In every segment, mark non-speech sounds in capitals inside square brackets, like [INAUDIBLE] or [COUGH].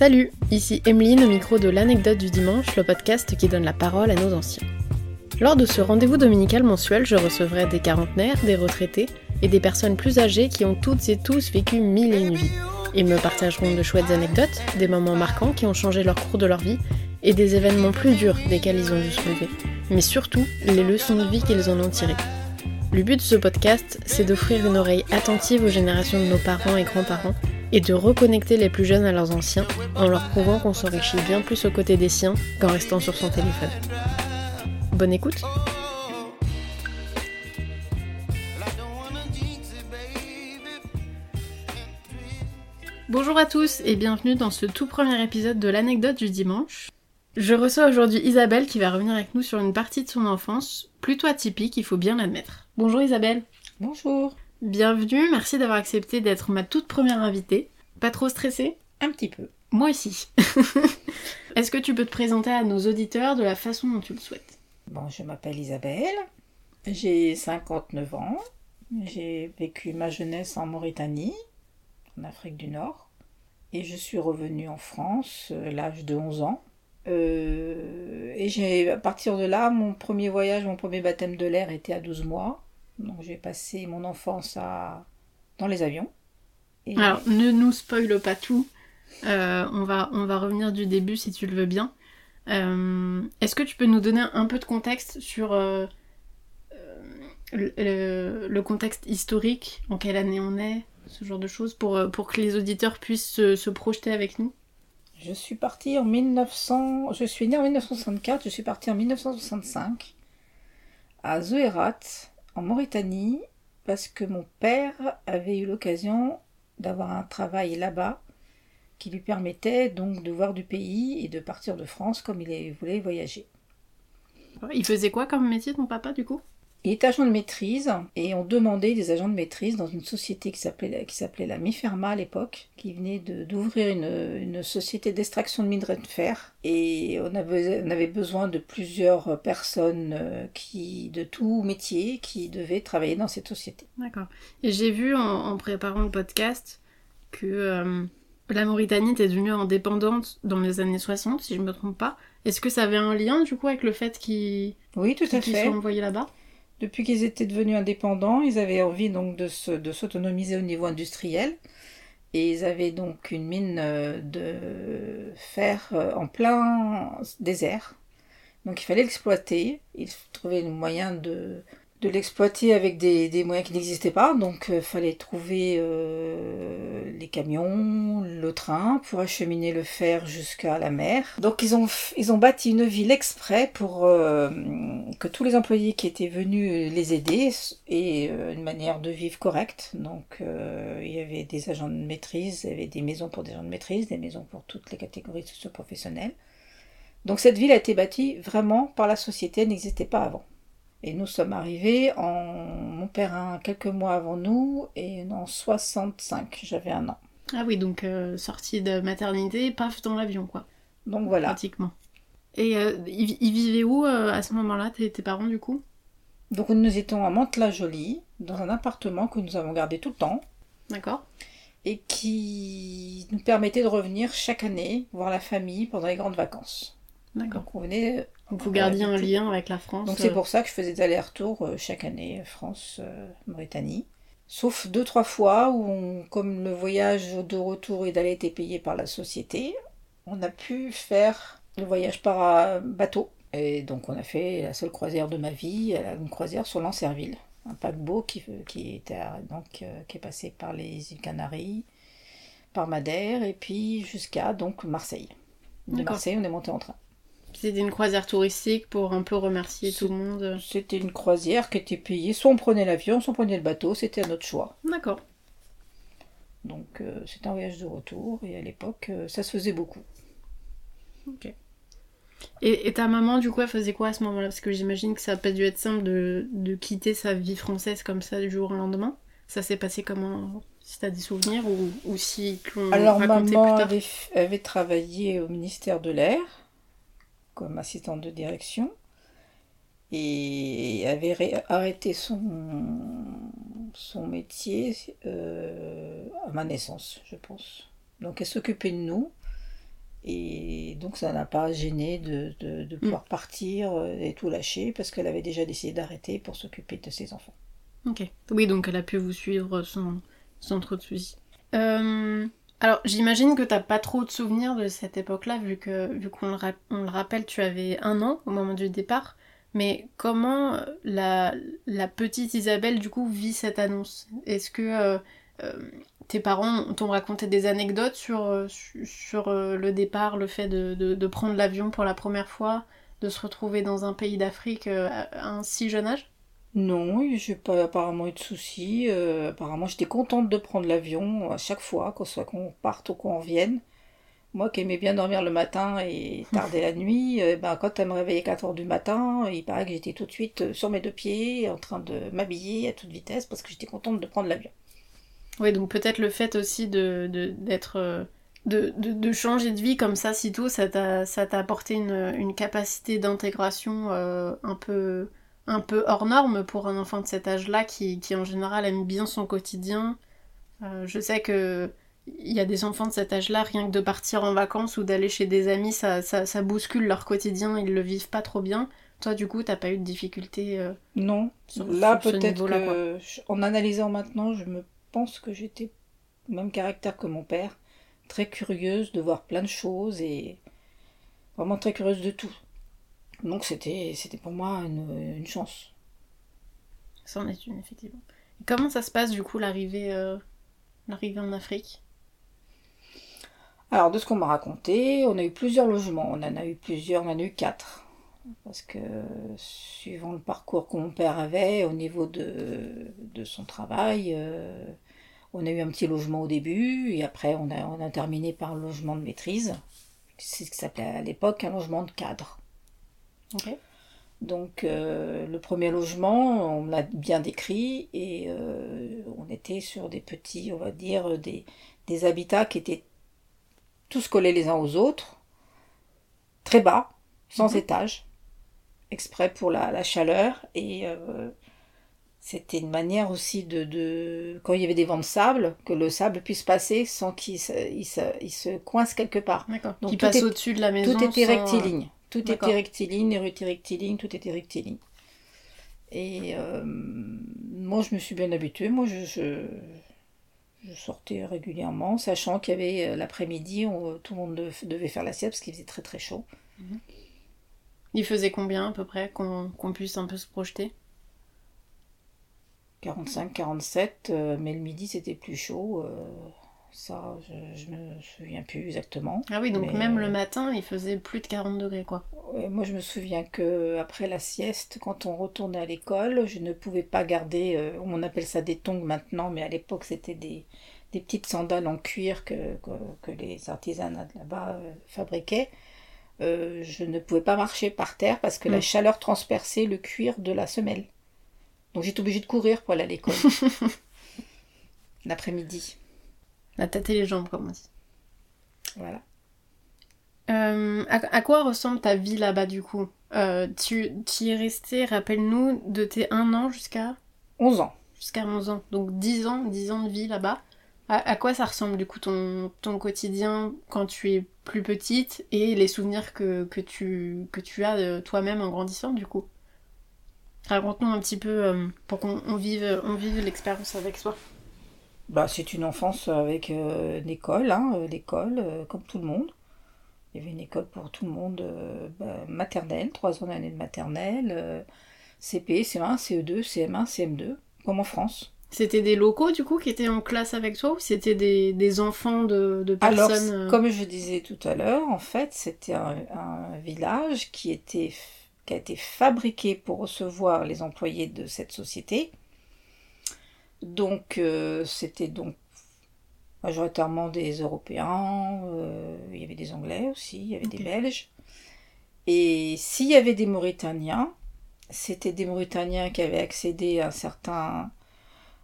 Salut, ici Emeline au micro de l'anecdote du dimanche, le podcast qui donne la parole à nos anciens. Lors de ce rendez-vous dominical mensuel, je recevrai des quarantenaires, des retraités et des personnes plus âgées qui ont toutes et tous vécu mille et une vies. Ils me partageront de chouettes anecdotes, des moments marquants qui ont changé leur cours de leur vie et des événements plus durs desquels ils ont dû se lever. Mais surtout, les leçons de vie qu'ils en ont tirées. Le but de ce podcast, c'est d'offrir une oreille attentive aux générations de nos parents et grands-parents et de reconnecter les plus jeunes à leurs anciens en leur prouvant qu'on s'enrichit bien plus aux côtés des siens qu'en restant sur son téléphone. Bonne écoute Bonjour à tous et bienvenue dans ce tout premier épisode de l'anecdote du dimanche. Je reçois aujourd'hui Isabelle qui va revenir avec nous sur une partie de son enfance, plutôt atypique, il faut bien l'admettre. Bonjour Isabelle. Bonjour. Bienvenue, merci d'avoir accepté d'être ma toute première invitée. Pas trop stressée? Un petit peu. Moi aussi. [LAUGHS] Est-ce que tu peux te présenter à nos auditeurs de la façon dont tu le souhaites? Bon, je m'appelle Isabelle, j'ai 59 ans, j'ai vécu ma jeunesse en Mauritanie, en Afrique du Nord, et je suis revenue en France à l'âge de 11 ans. Euh, et j'ai, à partir de là, mon premier voyage, mon premier baptême de l'air était à 12 mois. Donc j'ai passé mon enfance à... dans les avions. Et... Alors ne nous spoile pas tout. Euh, on, va, on va revenir du début si tu le veux bien. Euh, Est-ce que tu peux nous donner un peu de contexte sur euh, le, le, contexte historique, en quelle année on est, ce genre de choses, pour, pour que les auditeurs puissent se, se projeter avec nous Je suis partie en 1900... Je suis née en 1964, je suis partie en 1965 à Zoérat, en Mauritanie parce que mon père avait eu l'occasion d'avoir un travail là-bas qui lui permettait donc de voir du pays et de partir de France comme il voulait voyager. Il faisait quoi comme métier ton papa du coup? Il est agent de maîtrise et on demandait des agents de maîtrise dans une société qui s'appelait, qui s'appelait la Miferma à l'époque, qui venait d'ouvrir une, une, société d'extraction de minerais de fer. Et on avait, on avait besoin de plusieurs personnes euh, qui, de tout métier qui devaient travailler dans cette société. D'accord. Et j'ai vu en, en, préparant le podcast que euh, la Mauritanie était devenue indépendante dans les années 60, si je ne me trompe pas. Est-ce que ça avait un lien du coup avec le fait qu'ils oui, tout à qu fait. soient envoyés là-bas? Depuis qu'ils étaient devenus indépendants, ils avaient envie donc de, se, s'autonomiser au niveau industriel. Et ils avaient donc une mine de fer en plein désert. Donc il fallait l'exploiter. Ils trouvaient le moyen de, de l'exploiter avec des, des, moyens qui n'existaient pas. Donc euh, fallait trouver euh, les camions, le train pour acheminer le fer jusqu'à la mer. Donc ils ont, ils ont bâti une ville exprès pour euh, que tous les employés qui étaient venus les aider aient euh, une manière de vivre correcte. Donc euh, il y avait des agents de maîtrise, il y avait des maisons pour des agents de maîtrise, des maisons pour toutes les catégories socio-professionnelles. Donc cette ville a été bâtie vraiment par la société, elle n'existait pas avant. Et nous sommes arrivés en. Mon père un quelques mois avant nous, et en 65, j'avais un an. Ah oui, donc euh, sortie de maternité, paf, dans l'avion, quoi. Donc voilà. Pratiquement. Et euh, ils, ils, vivaient où euh, à ce moment-là, tes, tes, parents, du coup? Donc nous étions à Mantes-la-Jolie, dans un appartement que nous avons gardé tout le temps. D'accord. Et qui nous permettait de revenir chaque année voir la famille pendant les grandes vacances. D'accord. Donc on venait donc vous gardiez un lien avec la France. Donc c'est pour ça que je faisais des allers-retours chaque année, France-Mauritanie. Sauf deux, trois fois où, on, comme le voyage de retour et d'aller était payé par la société, on a pu faire le voyage par bateau. Et donc on a fait la seule croisière de ma vie, une croisière sur l'Ancerville. Un paquebot qui, qui, était, donc, qui est passé par les îles Canaries, par Madère et puis jusqu'à donc Marseille. De Marseille, on est monté en train. C'était une croisière touristique pour un peu remercier tout le monde. C'était une croisière qui était payée. Soit on prenait l'avion, soit on prenait le bateau. C'était à notre choix. D'accord. Donc euh, c'était un voyage de retour et à l'époque euh, ça se faisait beaucoup. Ok. Et, et, ta maman du coup elle faisait quoi à ce moment-là? Parce que j'imagine que ça n'a pas dû être simple de, de, quitter sa vie française comme ça du jour au lendemain. Ça s'est passé comment Si t'as des souvenirs ou, ou si Alors maman avait, avait travaillé au ministère de l'air comme assistante de direction et avait arrêté son, son métier euh, à ma naissance, je pense. Donc elle s'occupait de nous Et donc ça n'a pas gêné de, de, de pouvoir partir euh, et tout lâcher parce qu'elle avait déjà décidé d'arrêter pour s'occuper de ses enfants. Ok. Oui, donc elle a pu vous suivre sans, sans trop de soucis. Euh, alors, j'imagine que t'as pas trop de souvenirs de cette époque-là, vu que vu qu'on le, rappelle, tu avais un an au moment du départ. Mais comment euh, la, la petite Isabelle, du coup, vit cette annonce? Est-ce que euh, euh, tes parents t'ont raconté des anecdotes sur, su- sur le départ, le fait de, prendre l'avion pour la première fois, de se retrouver dans un pays d'Afrique à un si jeune âge? Non, j'ai pas apparemment eu de soucis. euh, apparemment, j'étais contente de prendre l'avion à chaque fois, qu'on soit qu'on parte ou qu'on revienne. Moi qui aimais bien dormir le matin et tarder la nuit, euh, ben, quand elle me réveillait 4 heures du matin, il paraît que j'étais tout de suite euh, sur mes deux pieds, en train de m'habiller à toute vitesse parce que j'étais contente de prendre l'avion. Oui, donc peut-être le fait aussi de d'être euh, de, de, de changer de vie comme ça si tôt, ça t'a ça t'a apporté une, une capacité d'intégration euh, un peu un peu hors norme pour un enfant de cet âge-là qui, qui en général aime bien son quotidien. Euh, je sais que il y a des enfants de cet âge-là, rien que de partir en vacances ou d'aller chez des amis, ça, ça, ça bouscule leur quotidien, ils le vivent pas trop bien. Toi, du coup, t'as pas eu de difficultés euh, Non, sur, là peut-être que, je- en analysant maintenant, je me pense que j'étais même caractère que mon père, très curieuse de voir plein de choses et vraiment très curieuse de tout. Donc c'était c'était pour moi une, une chance. Ça en est une, effectivement. Et comment ça se passe, du coup, l'arrivée euh, l'arrivée en Afrique? Alors de ce qu'on m'a raconté, on a eu plusieurs logements, on en a eu plusieurs, on en a eu quatre. Parce que suivant le parcours que mon père avait au niveau de, de son travail, euh, on a eu un petit logement au début, et après on a, on a terminé par un logement de maîtrise. C'est ce qui s'appelait à l'époque un logement de cadre. Donc euh, le premier logement, on l'a bien décrit, et euh, on était sur des petits, on va dire, des, des habitats qui étaient tous collés les uns aux autres, très bas, sans Mhm. étage, exprès pour la, la chaleur, et euh, c'était une manière aussi de, de, quand il y avait des vents de sable, que le sable puisse passer sans qu'il se, il se, il se coince quelque part. D'accord. Donc passe est- au-dessus de la maison. Tout était sans, rectiligne. Tout était rectiligne, les rues étaient rectilignes, tout était rectiligne. Et euh, moi, je me suis bien habituée. Moi, je, je, je sortais régulièrement, sachant qu'il y avait euh, l'après-midi, tout le monde dev- devait faire la sieste parce qu'il faisait très très chaud. Il faisait combien à peu près qu'on puisse un peu se projeter? 45, 47, euh, mais le midi c'était plus chaud. euh, ça, je, je me souviens plus exactement. Ah oui, donc Mais, même euh, le matin, il faisait plus de 40 degrés, quoi. Moi, je me souviens que après la sieste, quand on retournait à l'école, je ne pouvais pas garder, euh, on appelle ça des tongs maintenant, mais à l'époque, c'était des, des petites sandales en cuir que, que, que les artisanats de là-bas euh, fabriquaient. Euh, je ne pouvais pas marcher par terre parce que la chaleur transperçait le cuir de la semelle. Donc j'étais obligée de courir pour aller à l'école. [LAUGHS] L'après-midi. La tête et les jambes, comme on dit. Voilà. Euh, à, à quoi ressemble ta vie là-bas, du coup? Euh, tu, tu y es resté, rappelle-nous, de tes 1 an jusqu'à? 11 ans. jusqu'à 11 ans. Donc 10 ans, 10 ans de vie là-bas. À, à quoi ça ressemble du coup ton, ton quotidien quand tu es plus petite et les souvenirs que, que, tu, que tu as de toi-même en grandissant du coup? Raconte-nous un petit peu euh, pour qu'on on vive, on vive l'expérience avec soi. Bah, c'est une enfance avec euh, une école, hein, euh, l'école, euh, comme tout le monde. Il y avait une école pour tout le monde, euh, bah, maternelle, trois ans d'année de maternelle, CP, CE1, CE2, CM1, CM2, comme en France. C'était des locaux du coup qui étaient en classe avec toi ou c'était des, des enfants de, de Alors, personnes euh, comme je disais tout à l'heure, en fait, c'était un, un village qui, était, qui a été fabriqué pour recevoir les employés de cette société. Donc, euh, c'était donc majoritairement des Européens, euh, il y avait des Anglais aussi, il y avait des Belges. Et s'il y avait des Mauritaniens, c'était des Mauritaniens qui avaient accédé à un certain,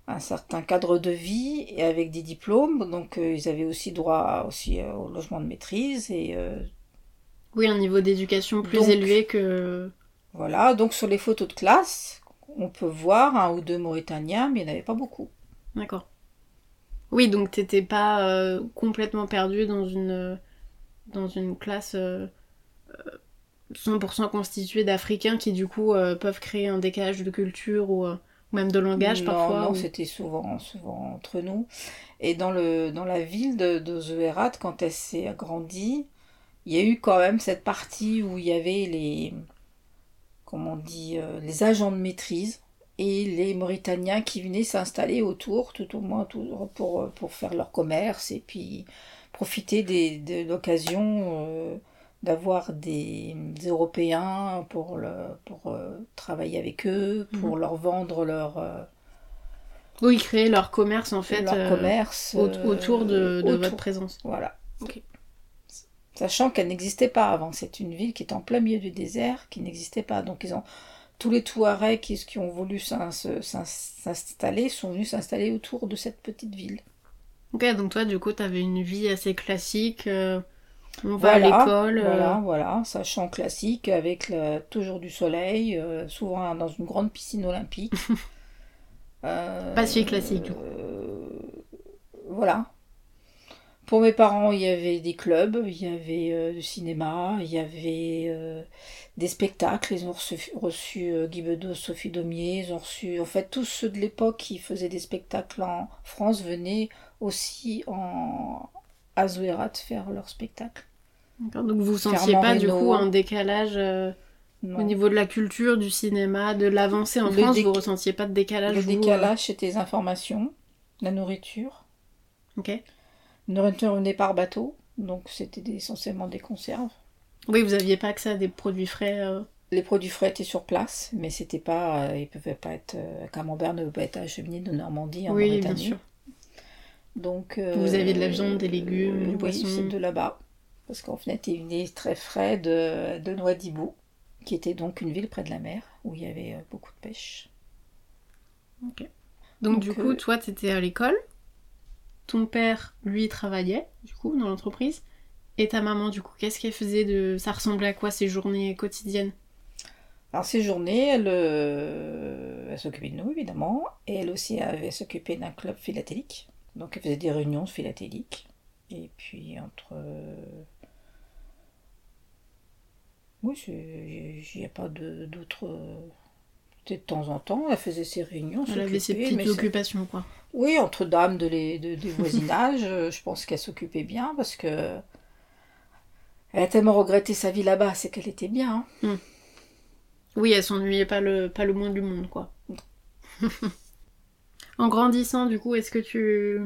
un certain cadre de vie et avec des diplômes. Donc euh, ils avaient aussi droit aussi au logement de maîtrise. Et Oui, un niveau d'éducation plus Donc- élevé que... voilà, donc sur les photos de classe, on peut voir un ou deux Mauritaniens, mais il n'y en avait pas beaucoup. D'accord. Oui, donc t'étais pas euh, complètement perdu dans une, dans une classe euh, euh, 100% constituée d'Africains qui du coup euh, peuvent créer un décalage de culture ou, euh, ou même de langage non, parfois Non, ou- c'était souvent, souvent entre nous. Et dans, le, dans la ville de, de Zoérat, quand elle s'est agrandie, il y a eu quand même cette partie où il y avait les, comment on dit, euh, les agents de maîtrise et les Mauritaniens qui venaient s'installer autour, tout au moins tout- pour, pour faire leur commerce et puis profiter des, de l'occasion euh, d'avoir des, des Européens pour, le, pour euh, travailler avec eux, pour leur vendre leur, euh, Oui, créer leur commerce en fait leur euh, commerce au- euh, autour de, de autour. votre présence. Voilà. Sachant qu'elle n'existait pas avant. C'est une ville qui est en plein milieu du désert, qui n'existait pas. Donc ils ont tous les Touaregs qui, qui ont voulu s'installer sont venus s'installer autour de cette petite ville. Ok, donc toi du coup t'avais une vie assez classique, euh, on va à l'école. euh, Voilà, voilà, sachant classique avec le- toujours du soleil, euh, souvent dans une grande piscine olympique. [LAUGHS] Pas si classique, voilà. Pour mes parents, il y avait des clubs, il y avait euh, du cinéma, il y avait euh, des spectacles. Ils ont reçu, reçu euh, Guy Bedos, Sophie Daumier, ils ont reçu. En fait, tous ceux de l'époque qui faisaient des spectacles en France venaient aussi en, à faire leurs spectacles. D'accord, Donc vous sentiez Fernand pas du coup un décalage au niveau de la culture, du cinéma, de l'avancée en Le France, vous ressentiez pas de décalage Le vous, décalage, c'était les informations, la nourriture. Ok. La nourriture venait par bateau, donc c'était essentiellement des conserves. Oui, vous aviez pas accès à des produits frais. euh, Les produits frais étaient sur place, mais c'était pas, euh, ils pouvaient pas être, euh, camembert ne peut pas être acheminé de Normandie en Oui, bien sûr. Donc euh, Vous aviez de la viande, des légumes, du oui, poisson. c'est de là-bas, parce qu'en fait, il venait très frais de, de Nouadhibou, qui était donc une ville près de la mer où il y avait beaucoup de pêche. Donc, Donc, du coup, toi, t'étais à l'école. Ton père, lui, travaillait, du coup, dans l'entreprise. Et ta maman, du coup, qu'est-ce qu'elle faisait de... Ça ressemblait à quoi ces journées quotidiennes? Alors ces journées, elle, euh, elle s'occupait de nous évidemment, et elle aussi avait d'un club philatélique. Donc elle faisait des réunions philatéliques. Et puis entre... euh, Oui, il n'y a pas d'autres... Peut-être de temps en temps, elle faisait ses réunions. Elle avait ses mais petites occupations, quoi. Oui, entre dames de les, de, du voisinage, [LAUGHS] euh, je pense qu'elle s'occupait bien parce que... Elle a tellement regretté sa vie là-bas, c'est qu'elle était bien. hein. Oui, elle s'ennuyait pas le, pas le moins du monde, quoi. [LAUGHS] en grandissant, du coup, est-ce que tu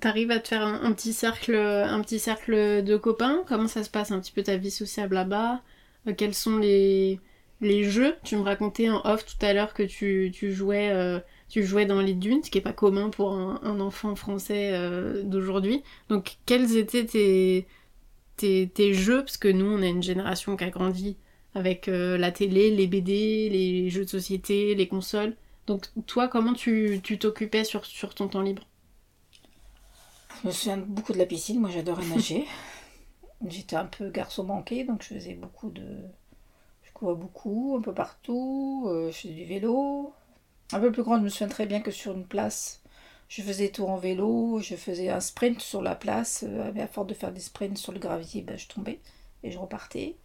t'arrives à te faire un, un petit cercle, un petit cercle de copains? Comment ça se passe un petit peu ta vie sociable là-bas? Euh, Quels sont les, les jeux Tu me racontais en off tout à l'heure que tu, tu jouais, euh, tu jouais dans les dunes, ce qui est pas commun pour un, un enfant français euh, d'aujourd'hui. Donc, quels étaient tes, tes, tes jeux? Parce que nous, on a une génération qui a grandi avec euh, la télé, les BD, les jeux de société, les consoles. Donc toi, comment tu tu t'occupais sur, sur ton temps libre? Je me souviens beaucoup de la piscine, moi j'adorais nager. [LAUGHS] J'étais un peu garçon manqué, donc je faisais beaucoup de. Beaucoup, un peu partout, euh, je faisais du vélo. Un peu plus grande, je me souviens très bien que sur une place, je faisais tout en vélo, je faisais un sprint sur la place, euh, mais à force de faire des sprints sur le gravier, ben, je tombais et je repartais.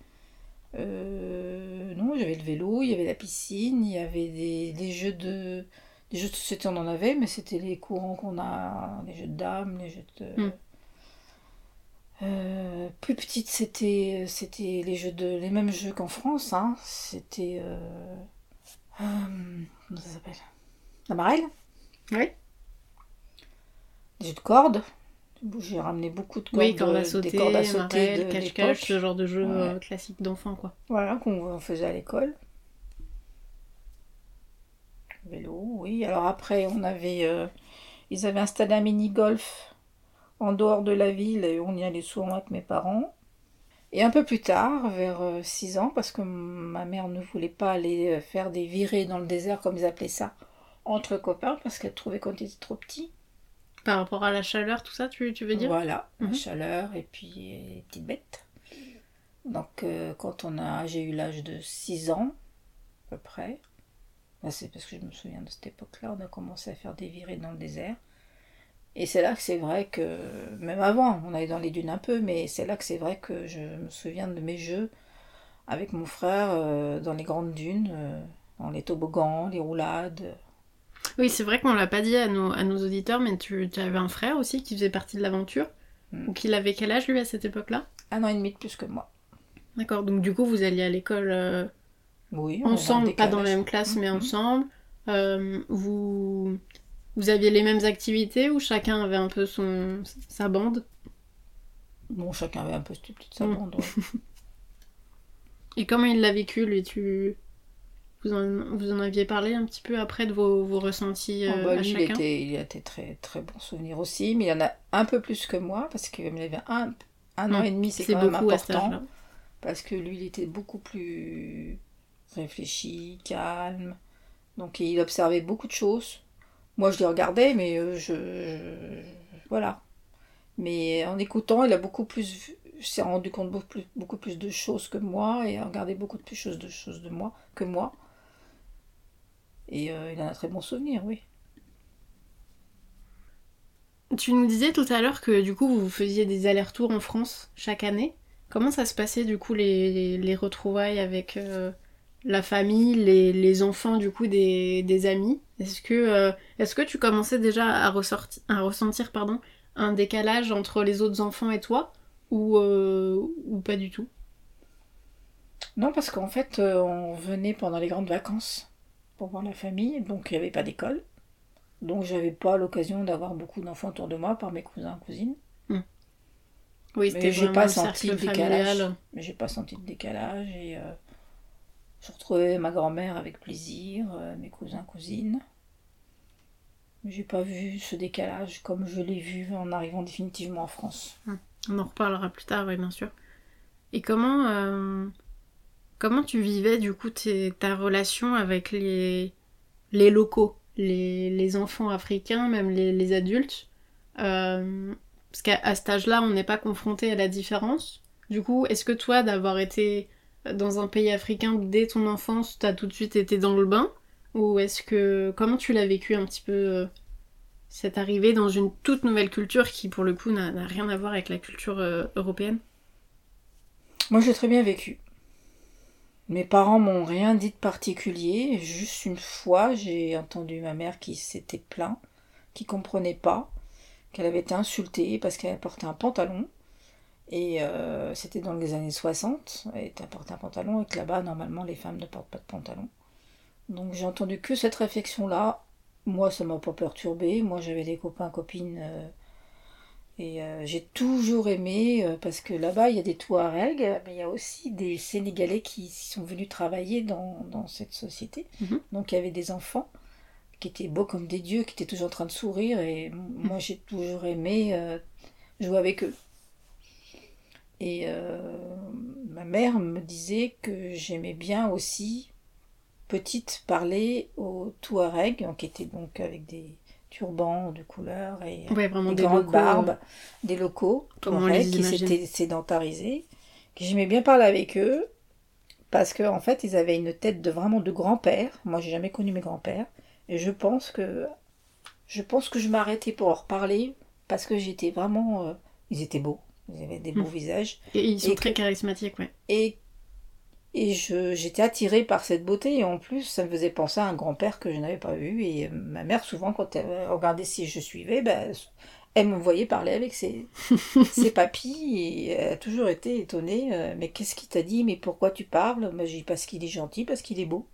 Euh, non, j'avais le vélo, il y avait la piscine, il y avait des, jeux de. Des jeux de société, on en avait, mais c'était les courants qu'on a, les jeux de dames, les jeux de. Mm. Euh, plus petite, c'était c'était les jeux de les mêmes jeux qu'en France, hein. C'était euh, euh, comment ça s'appelle? La marelle, Oui. des jeux de cordes. J'ai ramené beaucoup de cordes, Oui, à sauter, des cordes à sauter cache-cache, ce genre de jeu Ouais. classique d'enfant, quoi. Voilà, qu'on faisait à l'école. Vélo, oui. Alors après, on avait, ils avaient installé un mini-golf en dehors de la ville et on y allait souvent avec mes parents. Et un peu plus tard, vers 6 ans, parce que ma mère ne voulait pas aller euh, faire des virées dans le désert, comme ils appelaient ça, entre copains, parce qu'elle trouvait qu'on était trop petits. Par rapport à la chaleur, tout ça, tu, tu veux dire? Voilà, la Mhm. chaleur et puis les petites bêtes. Donc euh, quand on a, j'ai eu l'âge de 6 ans, à peu près, Là, c'est parce que je me souviens de cette époque-là, on a commencé à faire des virées dans le désert. Et c'est là que c'est vrai que, même avant, on allait dans les dunes un peu, mais c'est là que c'est vrai que je me souviens de mes jeux avec mon frère euh, dans les grandes dunes, euh, dans les toboggans, les roulades. Oui, c'est vrai qu'on l'a pas dit à nos, à nos auditeurs, mais tu, tu avais un frère aussi qui faisait partie de l'aventure. Mm. Ou qu'il avait quel âge lui à cette époque-là? Un an et demi de plus que moi. D'accord, donc du coup vous alliez à l'école euh, Oui, ensemble, pas dans la même classe, mais Mhm. ensemble. Vous, vous aviez les mêmes activités ou chacun avait un peu son, sa bande? Bon, chacun avait un peu sa Mm. bande, ouais. [LAUGHS] Et comment il l'a vécu lui? Tu... Vous en, vous en aviez parlé un petit peu après de vos, vos ressentis euh, Oh, bah, à lui, il était, il a été très, très bon souvenir aussi, mais il en a un peu plus que moi, parce qu'il avait un, un an et demi, c'est quand même important. parce que lui, il était beaucoup plus réfléchi, calme. Donc il observait beaucoup de choses. Moi, je les regardais, mais euh, je, Voilà. Mais en écoutant, il a beaucoup plus... s'est rendu compte beaucoup plus, beaucoup plus de choses que moi et a regardé beaucoup plus choses de choses de moi que moi. Et euh, il a un très bon souvenir, oui. Tu nous disais tout à l'heure que du coup vous faisiez des allers-retours en France chaque année. Comment ça se passait du coup les retrouvailles avec euh, la famille, les, les enfants du coup des, des amis Est-ce que, euh, est-ce que tu commençais déjà à, ressorti- à ressentir pardon, un décalage entre les autres enfants et toi? Ou, euh, ou pas du tout? Non, parce qu'en fait, euh, on venait pendant les grandes vacances pour voir la famille, donc il n'y avait pas d'école. Donc j'avais pas l'occasion d'avoir beaucoup d'enfants autour de moi par mes cousins cousines. Oui, Mais j'ai pas senti le décalage. familial. Mais j'ai pas senti de décalage et je retrouvais ma grand-mère avec plaisir, euh, mes cousins, cousines. J'ai pas vu ce décalage comme je l'ai vu en arrivant définitivement en France. On en reparlera plus tard, oui, bien sûr. Et comment, euh, comment tu vivais du coup tes- ta relation avec les, les locaux, les, les enfants africains, même les, les adultes? Euh, Parce qu'à cet âge-là, on n'est pas confronté à la différence. Du coup, est-ce que toi, d'avoir été dans un pays africain dès ton enfance, t'as tout de suite été dans le bain? Ou est-ce que. Comment tu l'as vécu un petit peu euh, cette arrivée dans une toute nouvelle culture qui, pour le coup, n'a rien à voir avec la culture euh, européenne? Moi, j'ai très bien vécu. Mes parents m'ont rien dit de particulier. Juste une fois, j'ai entendu ma mère qui s'était plaint, qui comprenait pas, qu'elle avait été insultée parce qu'elle portait un pantalon. Et euh, c'était dans les années 60. Elle était porté un pantalon et que là-bas, normalement, les femmes ne portent pas de pantalon. Donc j'ai entendu que cette réflexion-là. Moi, ça m'a pas perturbée. Moi, j'avais des copains, copines. euh, et euh, j'ai toujours aimé, parce que là-bas, il y a des Touaregs, mais il y a aussi des Sénégalais qui sont venus travailler dans, dans cette société. Mhm. Donc il y avait des enfants qui étaient beaux comme des dieux, qui étaient toujours en train de sourire. Et moi, j'ai toujours aimé jouer avec eux. Et euh, ma mère me disait que j'aimais bien aussi, petite, parler aux Touaregs, qui étaient donc avec des turbans de couleur et Ouais, vraiment des des grandes locaux, barbes, des locaux, on Touaregs, qui s'étaient sédentarisés, j'aimais bien parler avec eux, parce qu'en en fait, ils avaient une tête de vraiment de grand-père. Moi, j'ai jamais connu mes grands-pères, et je pense que je pense que je m'arrêtais pour leur parler parce que j'étais vraiment, euh, ils étaient beaux, ils avaient des beaux Mm. visages, Et ils sont Et très que- charismatiques, ouais. et et je j'étais attirée par cette beauté. Et en plus ça me faisait penser à un grand-père que je n'avais pas vu. Et euh, ma mère souvent quand elle regardait si je suivais ben, elle me voyait parler avec ses, [LAUGHS] ses papis et elle a toujours été étonnée euh, mais qu'est-ce qu'il t'a dit? Mais pourquoi tu parles? Moi je dis parce qu'il est gentil parce qu'il est beau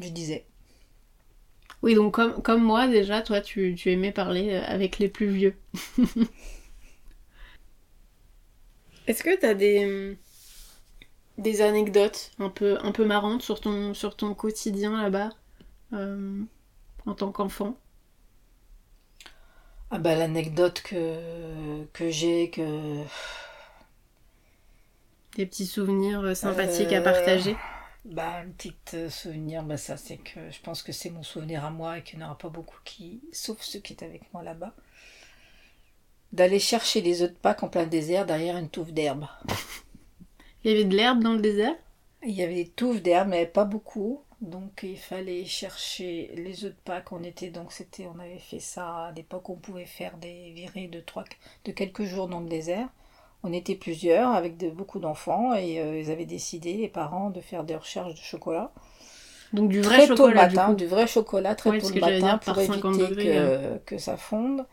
je disais. Oui, donc comme, comme moi, déjà, toi, tu, tu aimais parler euh, avec les plus vieux. [LAUGHS] Est-ce que t'as des, des anecdotes un peu, un peu marrantes sur ton, sur ton quotidien là-bas, euh, en tant qu'enfant? Ah ben l'anecdote que que j'ai que Des petits souvenirs euh, sympathiques à Euh, partager? Bah, un petit souvenir, bah, ça c'est que je pense que c'est mon souvenir à moi et qu'il n'y en aura pas beaucoup qui, sauf ceux qui étaient avec moi là-bas, d'aller chercher des œufs de Pâques en plein désert derrière une touffe d'herbe. Il y avait de l'herbe dans le désert? Il y avait des touffes d'herbe, mais pas beaucoup. Donc il fallait chercher les œufs de Pâques. On était donc c'était, on avait fait ça à l'époque. On pouvait faire des virées de trois, de quelques jours dans le désert. On était plusieurs avec de, beaucoup d'enfants et euh, ils avaient décidé les parents de faire des recherches de chocolat. Donc du vrai très tôt chocolat, le matin, du vrai chocolat très Ouais, tôt le matin dire, pour 50 éviter que, que ça fonde.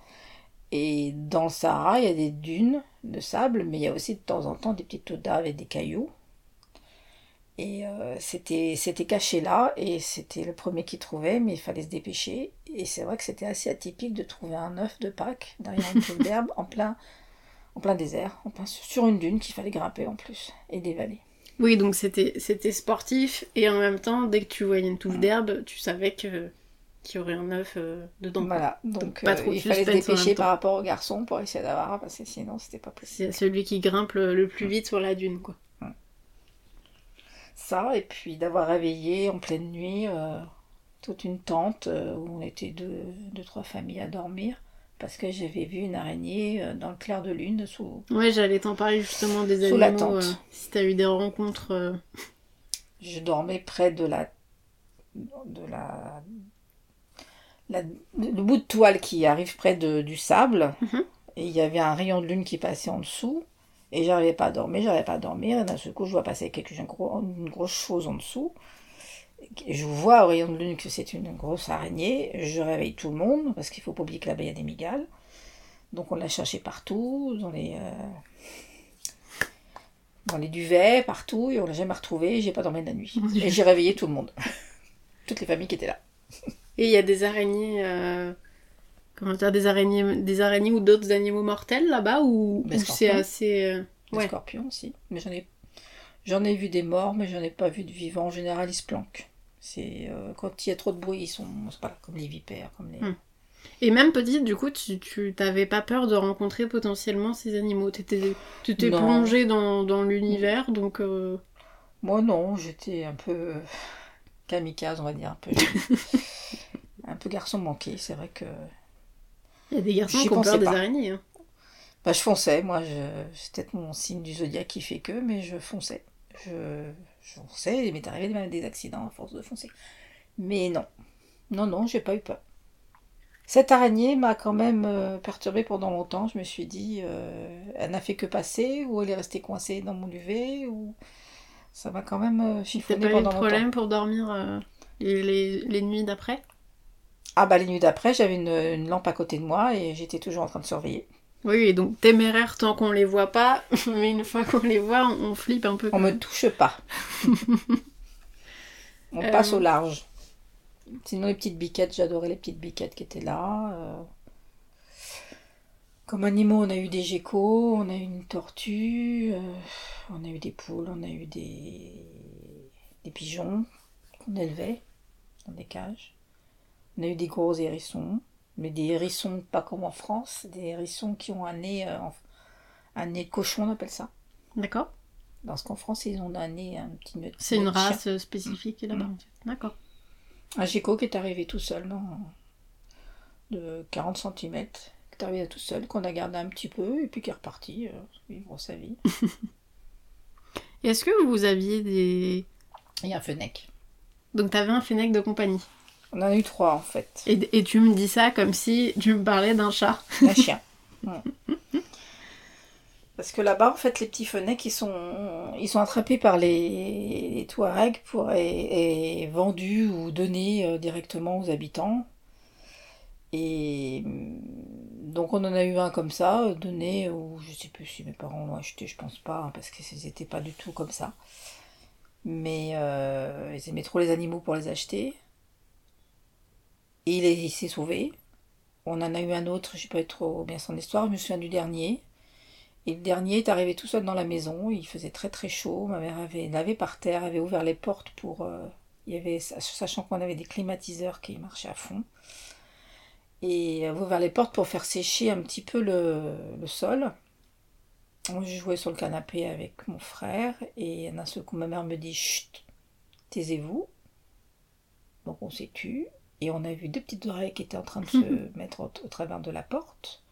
Et dans le Sahara, il y a des dunes de sable, mais il y a aussi de temps en temps des petites taux d'arbres et des cailloux. Et euh, c'était c'était caché là, et c'était le premier qui trouvait, mais il fallait se dépêcher. Et c'est vrai que c'était assez atypique de trouver un œuf de Pâques derrière une touffe d'herbe en plein, en plein désert, en plein, sur une dune qu'il fallait grimper en plus, et des vallées. Oui, donc c'était c'était sportif et en même temps, dès que tu voyais une touffe d'herbe, tu savais que qu'il y aurait un œuf euh, dedans. Voilà, donc, pas euh, trop il fallait se dépêcher par rapport aux garçons pour essayer d'avoir, parce que sinon c'était pas possible. C'est celui qui grimpe le, le plus vite sur la dune, quoi. Ça, et puis d'avoir réveillé en pleine nuit euh, toute une tente euh, où on était deux, deux, trois familles à dormir, parce que j'avais vu une araignée dans le clair de lune sous. Ouais, j'allais t'en parler justement des Sous la animaux. tente. euh, si t'as eu des rencontres. euh, Je dormais près de la. de la. La- le bout de toile qui arrive près de, du sable, Mhm. et il y avait un rayon de lune qui passait en dessous, et j'arrivais pas à dormir, j'arrivais pas à dormir, et d'un seul coup je vois passer quelque chose, un gros- une grosse chose en dessous. Et Je vois au rayon de lune que c'est une grosse araignée, je réveille tout le monde, parce qu'il faut pas oublier que là-bas il y a des migales. Donc on l'a cherché partout, dans les, euh, dans les duvets, partout, et on l'a jamais retrouvé, j'ai pas dormi de la nuit. Et j'ai réveillé tout le monde. [LAUGHS] Toutes les familles qui étaient là. [LAUGHS] Et il y a des araignées. euh, Comment dire Des araignées, des araignées ou d'autres animaux mortels là-bas ou, c'est scorpions. assez. euh, Des Ouais. scorpions aussi. Mais j'en ai, j'en ai vu des morts, mais j'en ai pas vu de vivants. En général, ils se planquent. C'est, euh, quand il y a trop de bruit, ils sont c'est pas là, comme les vipères, comme les... Hmm. Et même petite, du coup, tu, tu t'avais pas peur de rencontrer potentiellement ces animaux? Tu t'es Non. plongé dans, dans l'univers, donc. euh, Moi non, j'étais un peu kamikaze, on va dire, un peu, [LAUGHS] un peu garçon manqué. C'est vrai que Il y a des garçons qui ont peur des araignées. hein. bah, je fonçais. Moi, je... c'est peut-être mon signe du zodiaque qui fait que, mais je fonçais. Je, je fonçais. Il m'est arrivé même des accidents à force de foncer. Mais non, non, non, j'ai pas eu peur. Cette araignée m'a quand même euh, perturbée pendant longtemps. Je me suis dit, euh, elle n'a fait que passer, ou elle est restée coincée dans mon duvet, ou ça m'a quand même euh, T'as chiffonné pas eu de pendant longtemps. problème pour dormir euh, les, les, les nuits d'après? Ah bah les nuits d'après, j'avais une, une lampe à côté de moi et j'étais toujours en train de surveiller. Oui, et donc téméraire tant qu'on les voit pas, [LAUGHS] mais une fois qu'on les voit, on, on flippe un peu. On me touche pas. [LAUGHS] On Euh. passe au large. Sinon les petites biquettes, j'adorais les petites biquettes qui étaient là. euh. Comme animaux, on a eu des geckos, on a eu une tortue, euh, on a eu des poules, on a eu des, des pigeons qu'on élevait dans des cages. On a eu des gros hérissons, mais des hérissons pas comme en France, des hérissons qui ont un nez, euh, un nez de cochon, on appelle ça. D'accord. Parce qu'en France, ils ont un nez, un petit nez de C'est une de chien. race euh, spécifique là-bas. Mm. D'accord. Un gecko qui est arrivé tout seul, non de 40 cm, arrivé tout seul, qu'on a gardé un petit peu, et puis qui est reparti euh, vivre sa vie. [LAUGHS] Est-ce que vous aviez des. Et un fennec. Donc t'avais un fennec de compagnie. On en a eu trois, en fait. Et, et tu me dis ça comme si tu me parlais d'un chat. [LAUGHS] Un chien. [LAUGHS] Parce que là-bas, en fait, les petits fennecs, ils sont, ils sont attrapés par les, les Touaregs pour, et, et vendus ou donnés euh, directement aux habitants. Et mm, donc, on en a eu un comme ça, euh, donné, ou je sais plus si mes parents l'ont acheté, je pense pas, hein, parce qu'ils n'étaient pas du tout comme ça. Mais euh, ils aimaient trop les animaux pour les acheter. Et il, il s'est sauvé. On en a eu un autre, je sais pas trop bien son histoire, je me souviens du dernier. Et le dernier est arrivé tout seul dans la maison, il faisait très très chaud, ma mère avait lavé par terre, avait ouvert les portes pour... euh, il y avait, sachant qu'on avait des climatiseurs qui marchaient à fond. Et elle avait ouvert les portes pour faire sécher un petit peu le, le sol. Je jouais sur le canapé avec mon frère et d'un seul coup ma mère me dit Chut, taisez-vous. Donc on s'est tu et on a vu deux petites oreilles qui étaient en train de se [LAUGHS] mettre au, au travers de la porte.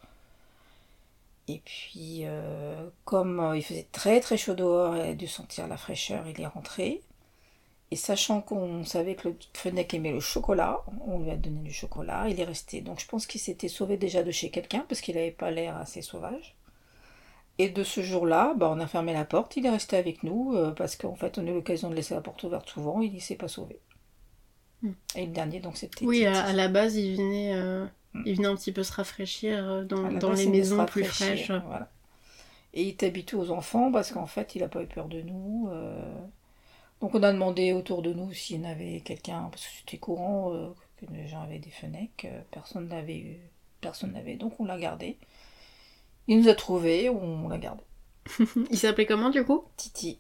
Et puis, euh, comme euh, il faisait très très chaud dehors, elle a dû sentir la fraîcheur, il est rentré. Et sachant qu'on savait que le Fennec aimait le chocolat, on lui a donné du chocolat, il est resté. Donc je pense qu'il s'était sauvé déjà de chez quelqu'un parce qu'il n'avait pas l'air assez sauvage. Et de ce jour-là, bah, on a fermé la porte, il est resté avec nous euh, parce qu'en fait on a eu l'occasion de laisser la porte ouverte souvent, il ne s'est pas sauvé. Hmm. Et le dernier, donc c'était. Oui, à, la base, il venait, euh, Mm. il venait un petit peu se rafraîchir euh, dans, base, les maisons plus fraîches. voilà. Et il est habitué aux enfants parce qu'en fait, il n'a pas eu peur de nous. euh. Donc on a demandé autour de nous s'il y en avait quelqu'un, parce que c'était courant euh, que les gens avaient des fenêtres, euh, personne n'avait eu, personne n'avait, donc on l'a gardé. Il nous a trouvé, on l'a gardé. [LAUGHS] Il s'appelait comment du coup? Titi.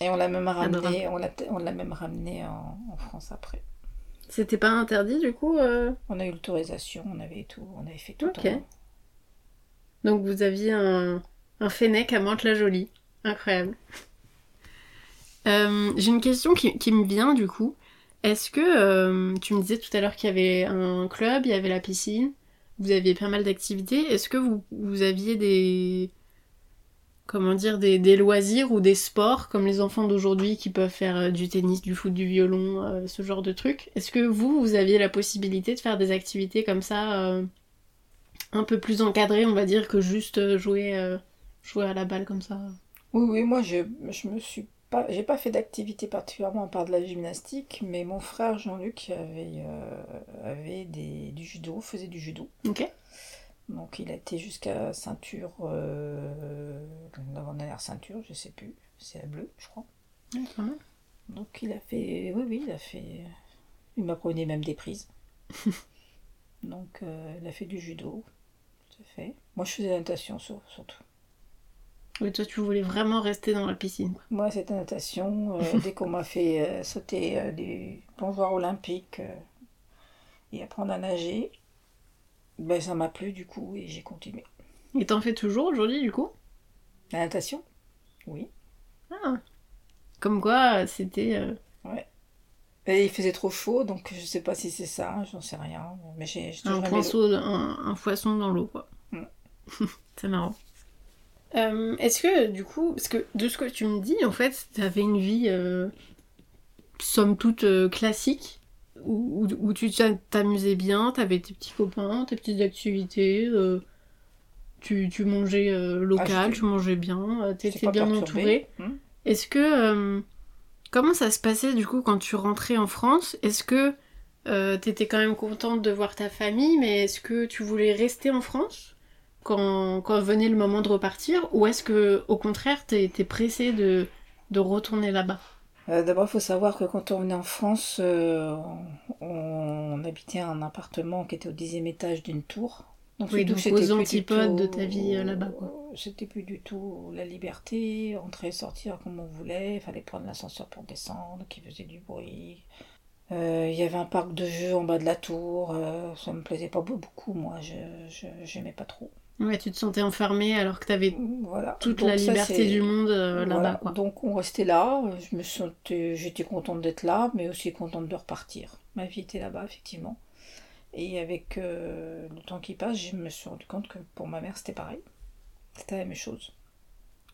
Et on l'a même ramené, on l'a, on l'a même ramené en, en France après. C'était pas interdit du coup euh? On a eu l'autorisation, on avait tout, on avait fait tout. Ok. en- Donc vous aviez un, un Fennec à Mantes-la-Jolie. Incroyable. Euh, J'ai une question qui, me vient du coup. Est-ce que euh, tu me disais tout à l'heure qu'il y avait un club, il y avait la piscine, vous aviez pas mal d'activités. Est-ce que vous, aviez des comment dire des, loisirs ou des sports comme les enfants d'aujourd'hui qui peuvent faire euh, du tennis, du foot, du violon, ce genre de trucs? Est-ce que vous vous aviez la possibilité de faire des activités comme ça un peu plus encadrées, on va dire, que juste jouer à la balle comme ça? Oui, oui, moi je me suis pas, j'ai pas fait d'activité particulièrement à part de la gymnastique, mais mon frère Jean-Luc avait, euh, avait des, du judo, faisait du judo. Ok. Donc il a été jusqu'à ceinture, euh, l'avant-dernière ceinture, je sais plus, c'est la bleue, je crois. Donc il a fait, oui, oui, il a fait, il m'apprenait même des prises. [LAUGHS] Donc euh, il a fait du judo, tout à fait. Moi je faisais la natation sur- surtout. Oui, toi, tu voulais vraiment rester dans la piscine. Moi, c'était natation. euh, dès qu'on m'a fait euh, sauter euh, des plongeoires olympiques euh, et apprendre à nager, ben, ça m'a plu du coup et j'ai continué. Et t'en fais toujours aujourd'hui, du coup? La natation? Oui. Ah. Comme quoi, c'était. euh, Et il faisait trop chaud, donc je sais pas si c'est ça, j'en sais rien. Mais j'ai j'ai un, toujours un poisson dans l'eau, quoi. Mm. [LAUGHS] c'est marrant. Euh, Est-ce que, du coup, parce que de ce que tu me dis, en fait, t'avais une vie, euh, somme toute, euh, classique, où, où- où tu t'a- t'amusais bien, t'avais tes petits copains, tes petites activités, tu, tu mangeais local, Ah, tu mangeais bien, t'étais bien entouré. Hmm. Est-ce que. comment ça se passait du coup quand tu rentrais en France? Est-ce que euh, t'étais quand même contente de voir ta famille, mais est-ce que tu voulais rester en France? Quand, quand venait le moment de repartir Ou est-ce que au contraire t'es t'es pressée de, de retourner là-bas? Euh, D'abord, il faut savoir que quand on venait en France, euh, on, on habitait un appartement qui était au dixième étage d'une tour. Donc, Oui, donc c'était aux antipodes de tout- ta vie, euh, là-bas. C'était plus du tout la liberté, entrer et sortir comme on voulait, il fallait prendre l'ascenseur pour descendre, qui faisait du bruit. Il y avait un parc de jeux en bas de la tour, ça me plaisait pas beaucoup, moi, je je- j'aimais pas trop. Ouais, tu te sentais enfermée alors que t'avais Voilà. toute Donc la liberté du monde euh, là-bas, quoi. Donc on restait là, je me sentais, j'étais contente d'être là, mais aussi contente de repartir. Ma vie était là-bas, effectivement. Et avec euh, le temps qui passe, je me suis rendu compte que pour ma mère, c'était pareil. C'était la même chose.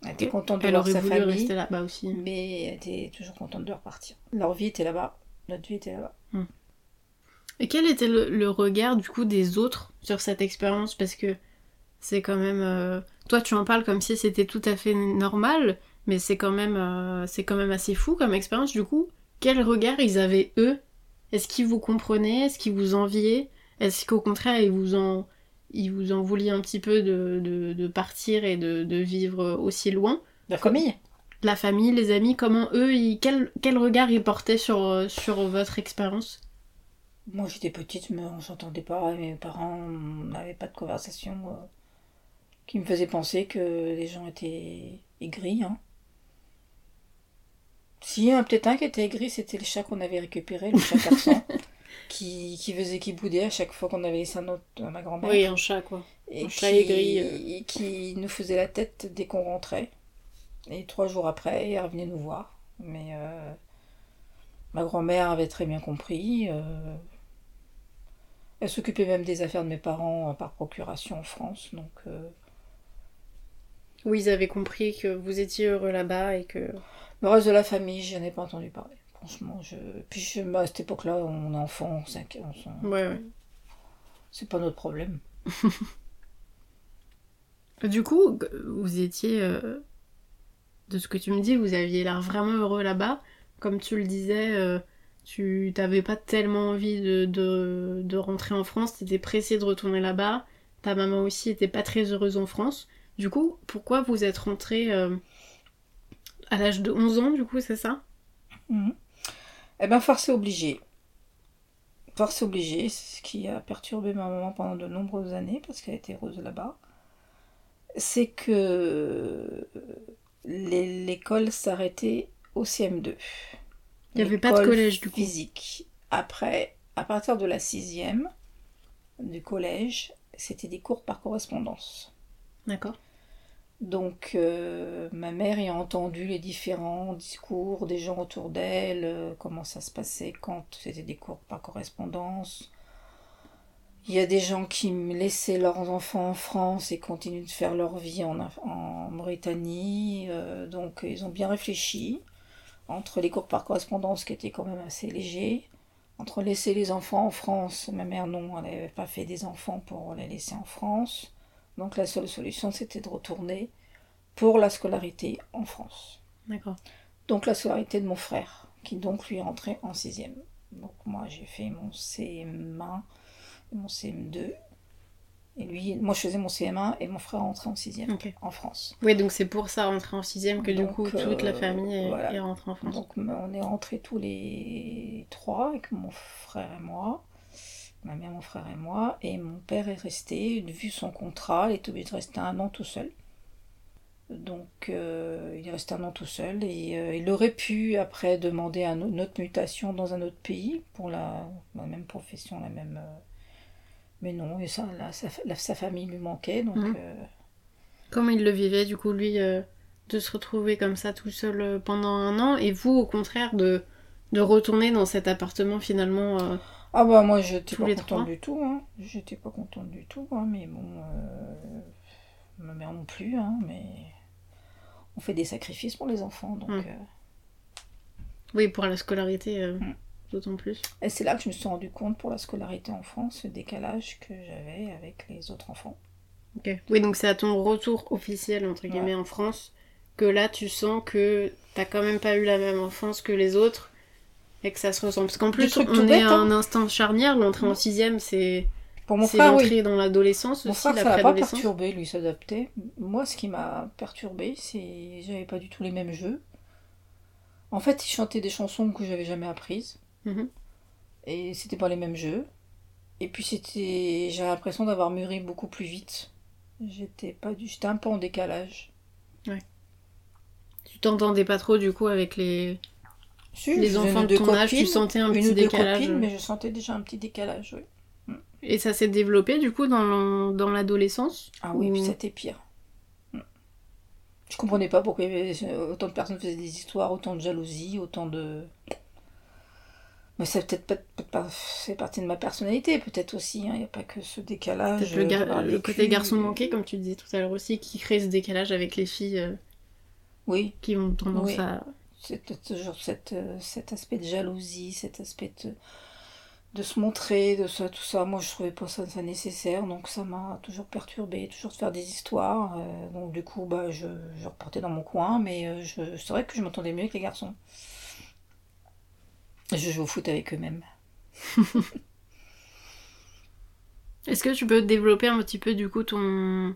Elle était contente de Elle voir aurait sa voulu famille, rester là-bas aussi. mais elle était toujours contente de repartir. Leur vie était là-bas, notre vie était là-bas. Et quel était le, le regard du coup des autres sur cette expérience? Parce que c'est quand même. euh, Toi, tu en parles comme si c'était tout à fait normal, mais c'est quand même, euh, c'est quand même assez fou comme expérience. Du coup, quel regard ils avaient eux? Est-ce qu'ils vous comprenaient? Est-ce qu'ils vous enviaient? Est-ce qu'au contraire ils vous en, ils vous en vouliez un petit peu de, de, de partir et de, de vivre aussi loin? La famille? La famille, les amis, comment eux, ils- quel, quel regard ils portaient sur, euh, sur votre expérience? Moi j'étais petite, mais on s'entendait pas, mes parents n'avaient pas de conversation qui me faisait penser que les gens étaient aigris. Hein. Si, a peut-être un qui était aigri, c'était le chat qu'on avait récupéré, le chat [LAUGHS] persan, qui, qui faisait qui boudait à chaque fois qu'on avait laissé un autre à ma grand-mère. Oui, un chat quoi. et un chat aigri, euh. qui nous faisait la tête dès qu'on rentrait. Et trois jours après, il revenait nous voir. Mais euh, ma grand-mère avait très bien compris. euh, elle s'occupait même des affaires de mes parents euh, par procuration en France. Donc, euh, Oui, ils avaient compris que vous étiez heureux là-bas et que. le reste de la famille, je n'en ai pas entendu parler. Franchement, je. Puis je- bah, à cette époque-là, on est enfant, on s'inquiète, Ouais, ouais. c'est pas notre problème. [LAUGHS] Du coup, vous étiez, euh, de ce que tu me dis, vous aviez l'air vraiment heureux là-bas. Comme tu le disais, euh, tu t'avais pas tellement envie de, de, de rentrer en France, t'étais pressé de retourner là-bas. Ta maman aussi était pas très heureuse en France. Du coup, pourquoi vous êtes rentré euh, à l'âge de 11 ans, du coup, c'est ça? Mhm. Eh ben, force obligée. Force obligée, c'est ce qui a perturbé ma maman pendant de nombreuses années, parce qu'elle était heureuse là-bas. C'est que les- l'école s'arrêtait au CM2. Il y avait pas de collège, du coup. Physique. Après, à partir de la sixième du collège, c'était des cours par correspondance. D'accord. Donc, euh, ma mère ayant entendu les différents discours des gens autour d'elle, euh, comment ça se passait quand c'était des cours par correspondance. Il y a des gens qui laissaient leurs enfants en France et continuent de faire leur vie en, en Mauritanie. euh, donc, ils ont bien réfléchi. Entre les cours par correspondance qui étaient quand même assez légers, entre laisser les enfants en France, ma mère non, elle n'avait pas fait des enfants pour les laisser en France. Donc la seule solution, c'était de retourner pour la scolarité en France. D'accord. Donc la scolarité de mon frère, qui donc lui est rentré en sixième. Donc moi, j'ai fait mon CM1 et mon CM2. Et lui, moi, je faisais mon CM1 et mon frère rentrait en sixième en France. Oui, donc c'est pour ça, rentrer en sixième, que du coup, toute la euh, famille est, voilà. est rentrée en France. Donc on est rentrés tous les trois, avec mon frère et moi, ma mère, mon frère et moi, et mon père est resté, vu son contrat, il est obligé de rester un an tout seul. Donc euh, il est resté un an tout seul et euh, il aurait pu après demander un- une autre mutation dans un autre pays pour la, la même profession, la même. euh, mais non, et ça, là, sa, la- sa famille lui manquait, donc euh, Comment il le vivait, du coup, lui, de se retrouver comme ça tout seul pendant un an, et vous, au contraire, de, de retourner dans cet appartement finalement Ah bah moi j'étais Tous pas contente du tout, hein. J'étais pas contente du tout, hein, mais bon, euh, ma mère non plus, hein, mais on fait des sacrifices pour les enfants, donc. Mm. euh, Oui, pour la scolarité, euh, Mm. d'autant plus. Et c'est là que je me suis rendu compte pour la scolarité en France, le décalage que j'avais avec les autres enfants. Ok. Oui, donc c'est à ton retour officiel, entre guillemets, en France, que là, tu sens que t'as quand même pas eu la même enfance que les autres, et que ça se ressemble. Parce qu'en plus, on tout est bêtes, à hein. un instant charnière, l'entrée en Mm. sixième, c'est Pour mon c'est frère, oui. l'entrée dans l'adolescence Mon aussi, frère, ça la pas perturbé, lui s'adapter. Moi, ce qui m'a perturbé, c'est j'avais pas du tout les mêmes jeux. En fait, il chantait des chansons que j'avais jamais apprises. Mhm. Et c'était pas les mêmes jeux. Et puis c'était. J'ai l'impression d'avoir mûri beaucoup plus vite. J'étais pas du. J'étais un peu en décalage. Tu t'entendais pas trop, du coup, avec les, Si, les enfants de ton deux âge, tu sentais un petit décalage. copines, mais je sentais déjà un petit décalage, oui. Et ça s'est développé, du coup, dans l'adolescence Ah oui, Ou- puis c'était pire. Mm. Je comprenais pas pourquoi avait autant de personnes faisaient des histoires, autant de jalousie, autant de. Mais c'est peut-être pas, c'est partie de ma personnalité, peut-être aussi. hein, Il n'y a pas que ce décalage. Peut-être le, gar- côté garçon manqué, comme tu disais tout à l'heure aussi, qui crée ce décalage avec les filles euh, Oui, qui ont tendance Oui. à. Peut-être toujours euh, cet aspect de jalousie, cet aspect de, se montrer, de ça, tout ça. Moi, je trouvais pas ça, nécessaire, donc ça m'a toujours perturbée, toujours de faire des histoires. euh, donc du coup, bah, je, je dans mon coin, mais euh, je, c'est vrai que je m'entendais mieux avec les garçons. Je joue au foot avec eux-mêmes. [LAUGHS] Est-ce que tu peux développer un petit peu, du coup, ton,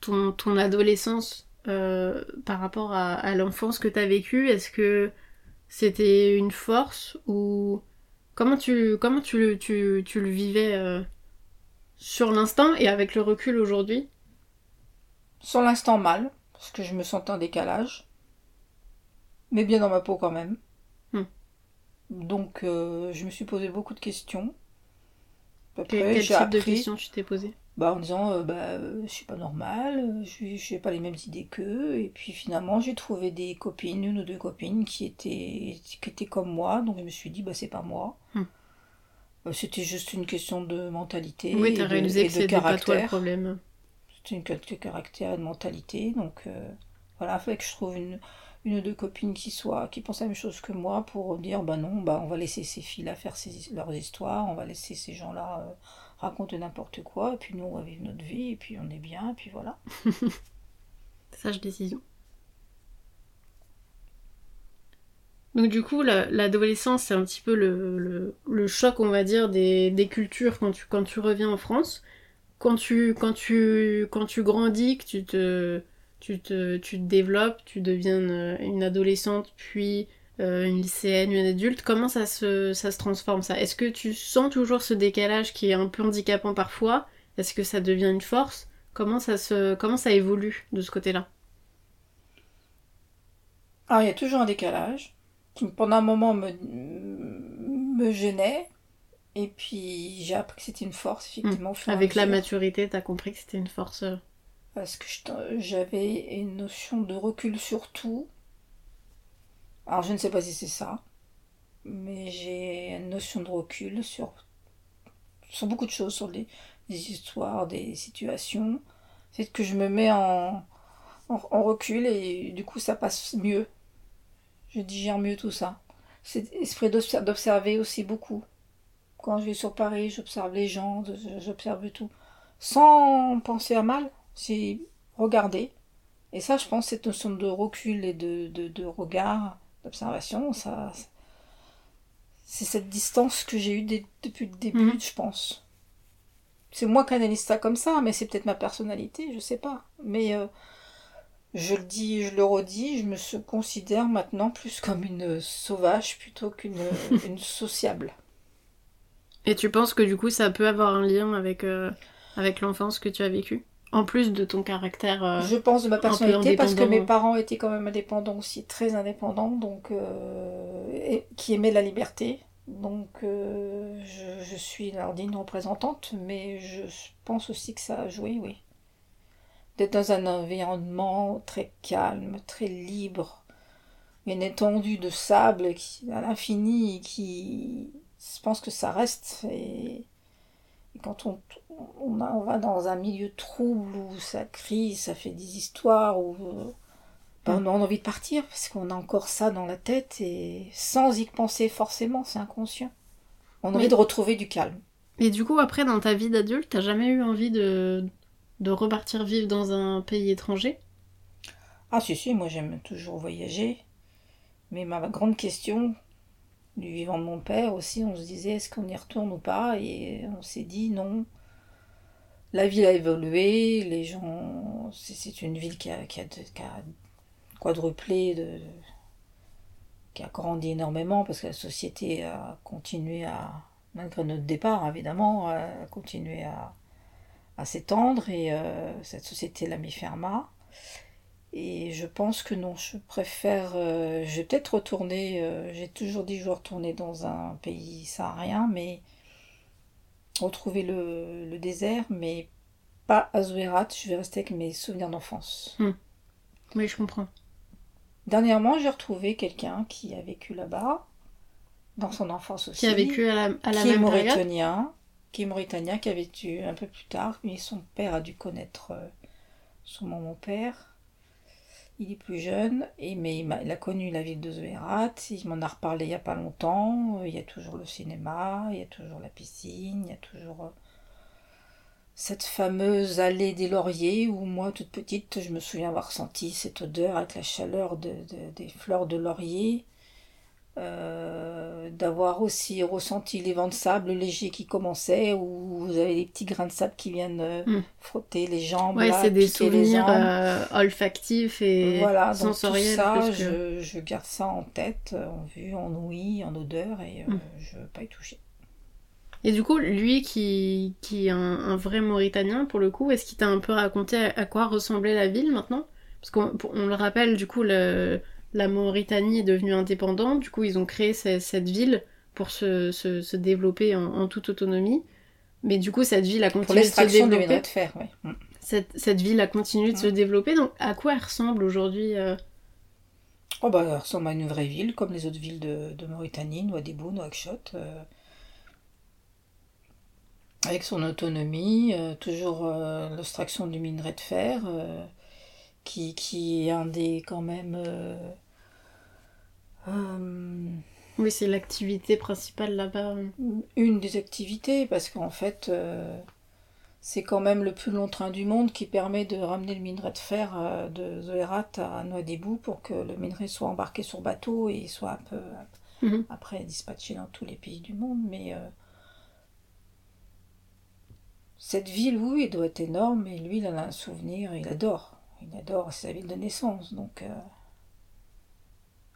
ton adolescence? Euh, par rapport à, à l'enfance que tu as vécue Est-ce que c'était une force ou. Comment tu, comment tu, le- tu, tu le vivais euh, sur l'instant et avec le recul aujourd'hui? Sur l'instant mal, parce que je me sentais en décalage, mais bien dans ma peau quand même. Hmm. Donc euh, je me suis posé beaucoup de questions. Après, Quel, type de questions tu t'es posé Bah, en disant, euh, bah, euh, je suis pas normale, euh, je n'ai pas les mêmes idées qu'eux. Et puis finalement, j'ai trouvé des copines, une ou deux copines qui étaient, qui étaient comme moi. Donc je me suis dit, bah, c'est pas moi. Hmm. Euh, C'était juste une question de mentalité. Oui, t'as de- réalisé et que de c'était pas toi le caractère. problème. C'était une question de caractère et de mentalité. Donc euh, voilà, il fallait que je trouve une, une ou deux copines qui soient qui pensent la même chose que moi pour dire bah non bah on va laisser ces filles là faire leurs histoires on va laisser ces gens là euh, raconter n'importe quoi et puis nous on va vivre notre vie et puis on est bien et puis voilà. [LAUGHS] Sage décision. Donc du coup l'adolescence c'est un petit peu le, le, choc on va dire des, des, cultures quand tu, quand tu reviens en France. Quand tu quand tu quand tu grandis que tu te tu te, tu te développes, tu deviens une, adolescente, puis euh, une lycéenne, une adulte, comment ça se, ça se transforme ça? Est-ce que tu sens toujours ce décalage qui est un peu handicapant parfois? Est-ce que ça devient une force? Comment ça, se, comment ça évolue de ce côté-là? Alors il y a toujours un décalage qui pendant un moment me, me gênait. Et puis j'ai appris que c'était une force, effectivement. Mmh. Avec la maturité, tu as compris que c'était une force euh, parce que j'avais une notion de recul sur tout. Alors je ne sais pas si c'est ça, mais j'ai une notion de recul sur, sur beaucoup de choses, sur des, histoires, des situations. C'est que je me mets en, en, recul et du coup ça passe mieux. Je digère mieux tout ça. C'est esprit d'observer aussi beaucoup. Quand je vais sur Paris, j'observe les gens, j'observe tout. Sans penser à mal, c'est regarder. Et ça, je pense, cette notion de recul et de, de, regard, d'observation, ça, c'est cette distance que j'ai eue depuis le début, mhm. je pense. C'est moi qui analyse ça comme ça, mais c'est peut-être ma personnalité, je sais pas. Mais euh, je le dis, je le redis, je me considère maintenant plus comme une sauvage plutôt qu'une [LAUGHS] une sociable. Et tu penses que du coup, ça peut avoir un lien avec, euh, avec l'enfance que tu as vécue? En plus de ton caractère. Euh, je pense de ma personnalité parce que mes parents étaient quand même indépendants aussi, très indépendants, donc euh, qui aimaient la liberté. Donc euh, je, suis leur digne représentante, mais je pense aussi que ça a joué, oui. D'être dans un environnement très calme, très libre, une étendue de sable qui, à l'infini, qui, je pense que ça reste et quand on, on, va dans un milieu trouble où ça crie, ça fait des histoires, où euh, ben, on a envie de partir parce qu'on a encore ça dans la tête et sans y penser forcément, c'est inconscient. On a envie de retrouver du calme. Et du coup, après, dans ta vie d'adulte, t'as jamais eu envie de, de repartir vivre dans un pays étranger? Ah si, si, moi j'aime toujours voyager. Mais ma grande question, du vivant de mon père aussi, on se disait est-ce qu'on y retourne ou pas? Et on s'est dit non. La ville a évolué, les gens. C'est une ville qui a, quadruplé, de, qui a grandi énormément parce que la société a continué à, malgré notre départ évidemment, a continué à, à s'étendre et euh, cette société l'a mis ferma. Et je pense que non, je préfère. Euh, je vais peut-être retourner. Euh, j'ai toujours dit que je vais retourner dans un pays saharien, mais retrouver le, désert, mais pas à Zouérat. Je vais rester avec mes souvenirs d'enfance. Hmm. Oui, je comprends. Dernièrement, j'ai retrouvé quelqu'un qui a vécu là-bas, dans son enfance aussi. Qui a vécu à la, à la qui est mauritanien, qui est mauritanien, qui a vécu un peu plus tard. Mais son père a dû connaître euh, son mon père. Il est plus jeune, mais il, a, connu la ville de Zouérat, il m'en a reparlé il n'y a pas longtemps, il y a toujours le cinéma, il y a toujours la piscine, il y a toujours euh, cette fameuse allée des lauriers où moi, toute petite, je me souviens avoir senti cette odeur avec la chaleur des fleurs de laurier. Euh, d'avoir aussi ressenti les vents de sable légers qui commençaient, où vous avez les petits grains de sable qui viennent euh, hmm. frotter les jambes. Ouais, c'est des souvenirs euh, olfactifs et voilà, sensoriels. ça, je, garde ça en tête, en vue, en ouïe, en odeur, et hmm. je ne veux pas y toucher. Et du coup, lui qui, qui est un, vrai Mauritanien, pour le coup, est-ce qu'il t'a un peu raconté à, quoi ressemblait la ville maintenant? Parce qu'on le rappelle, du coup, le, la Mauritanie est devenue indépendante, du coup ils ont créé cette ville pour se, développer en, toute autonomie. Mais du coup cette ville a continué de se développer. De fer, mm. cette, ville a continué de se mm. développer, donc à quoi elle ressemble aujourd'hui euh? Oh bah elle ressemble à une vraie ville, comme les autres villes de, Mauritanie, Nouadhibou, Nouakchott. Euh, avec son autonomie, euh, toujours l'extraction du minerai de fer, qui, qui, est un des quand même Euh, Oui, c'est l'activité principale là-bas. une des activités, parce qu'en fait, euh, c'est quand même le plus long train du monde qui permet de ramener le minerai de fer euh, de Zoérat à Nouadhibou pour que le minerai soit embarqué sur bateau et soit un peu Mhm. après dispatché dans tous les pays du monde. Mais cette ville, oui, elle doit être énorme, et lui, il en a un souvenir, il adore. Il adore, c'est sa ville de naissance, donc...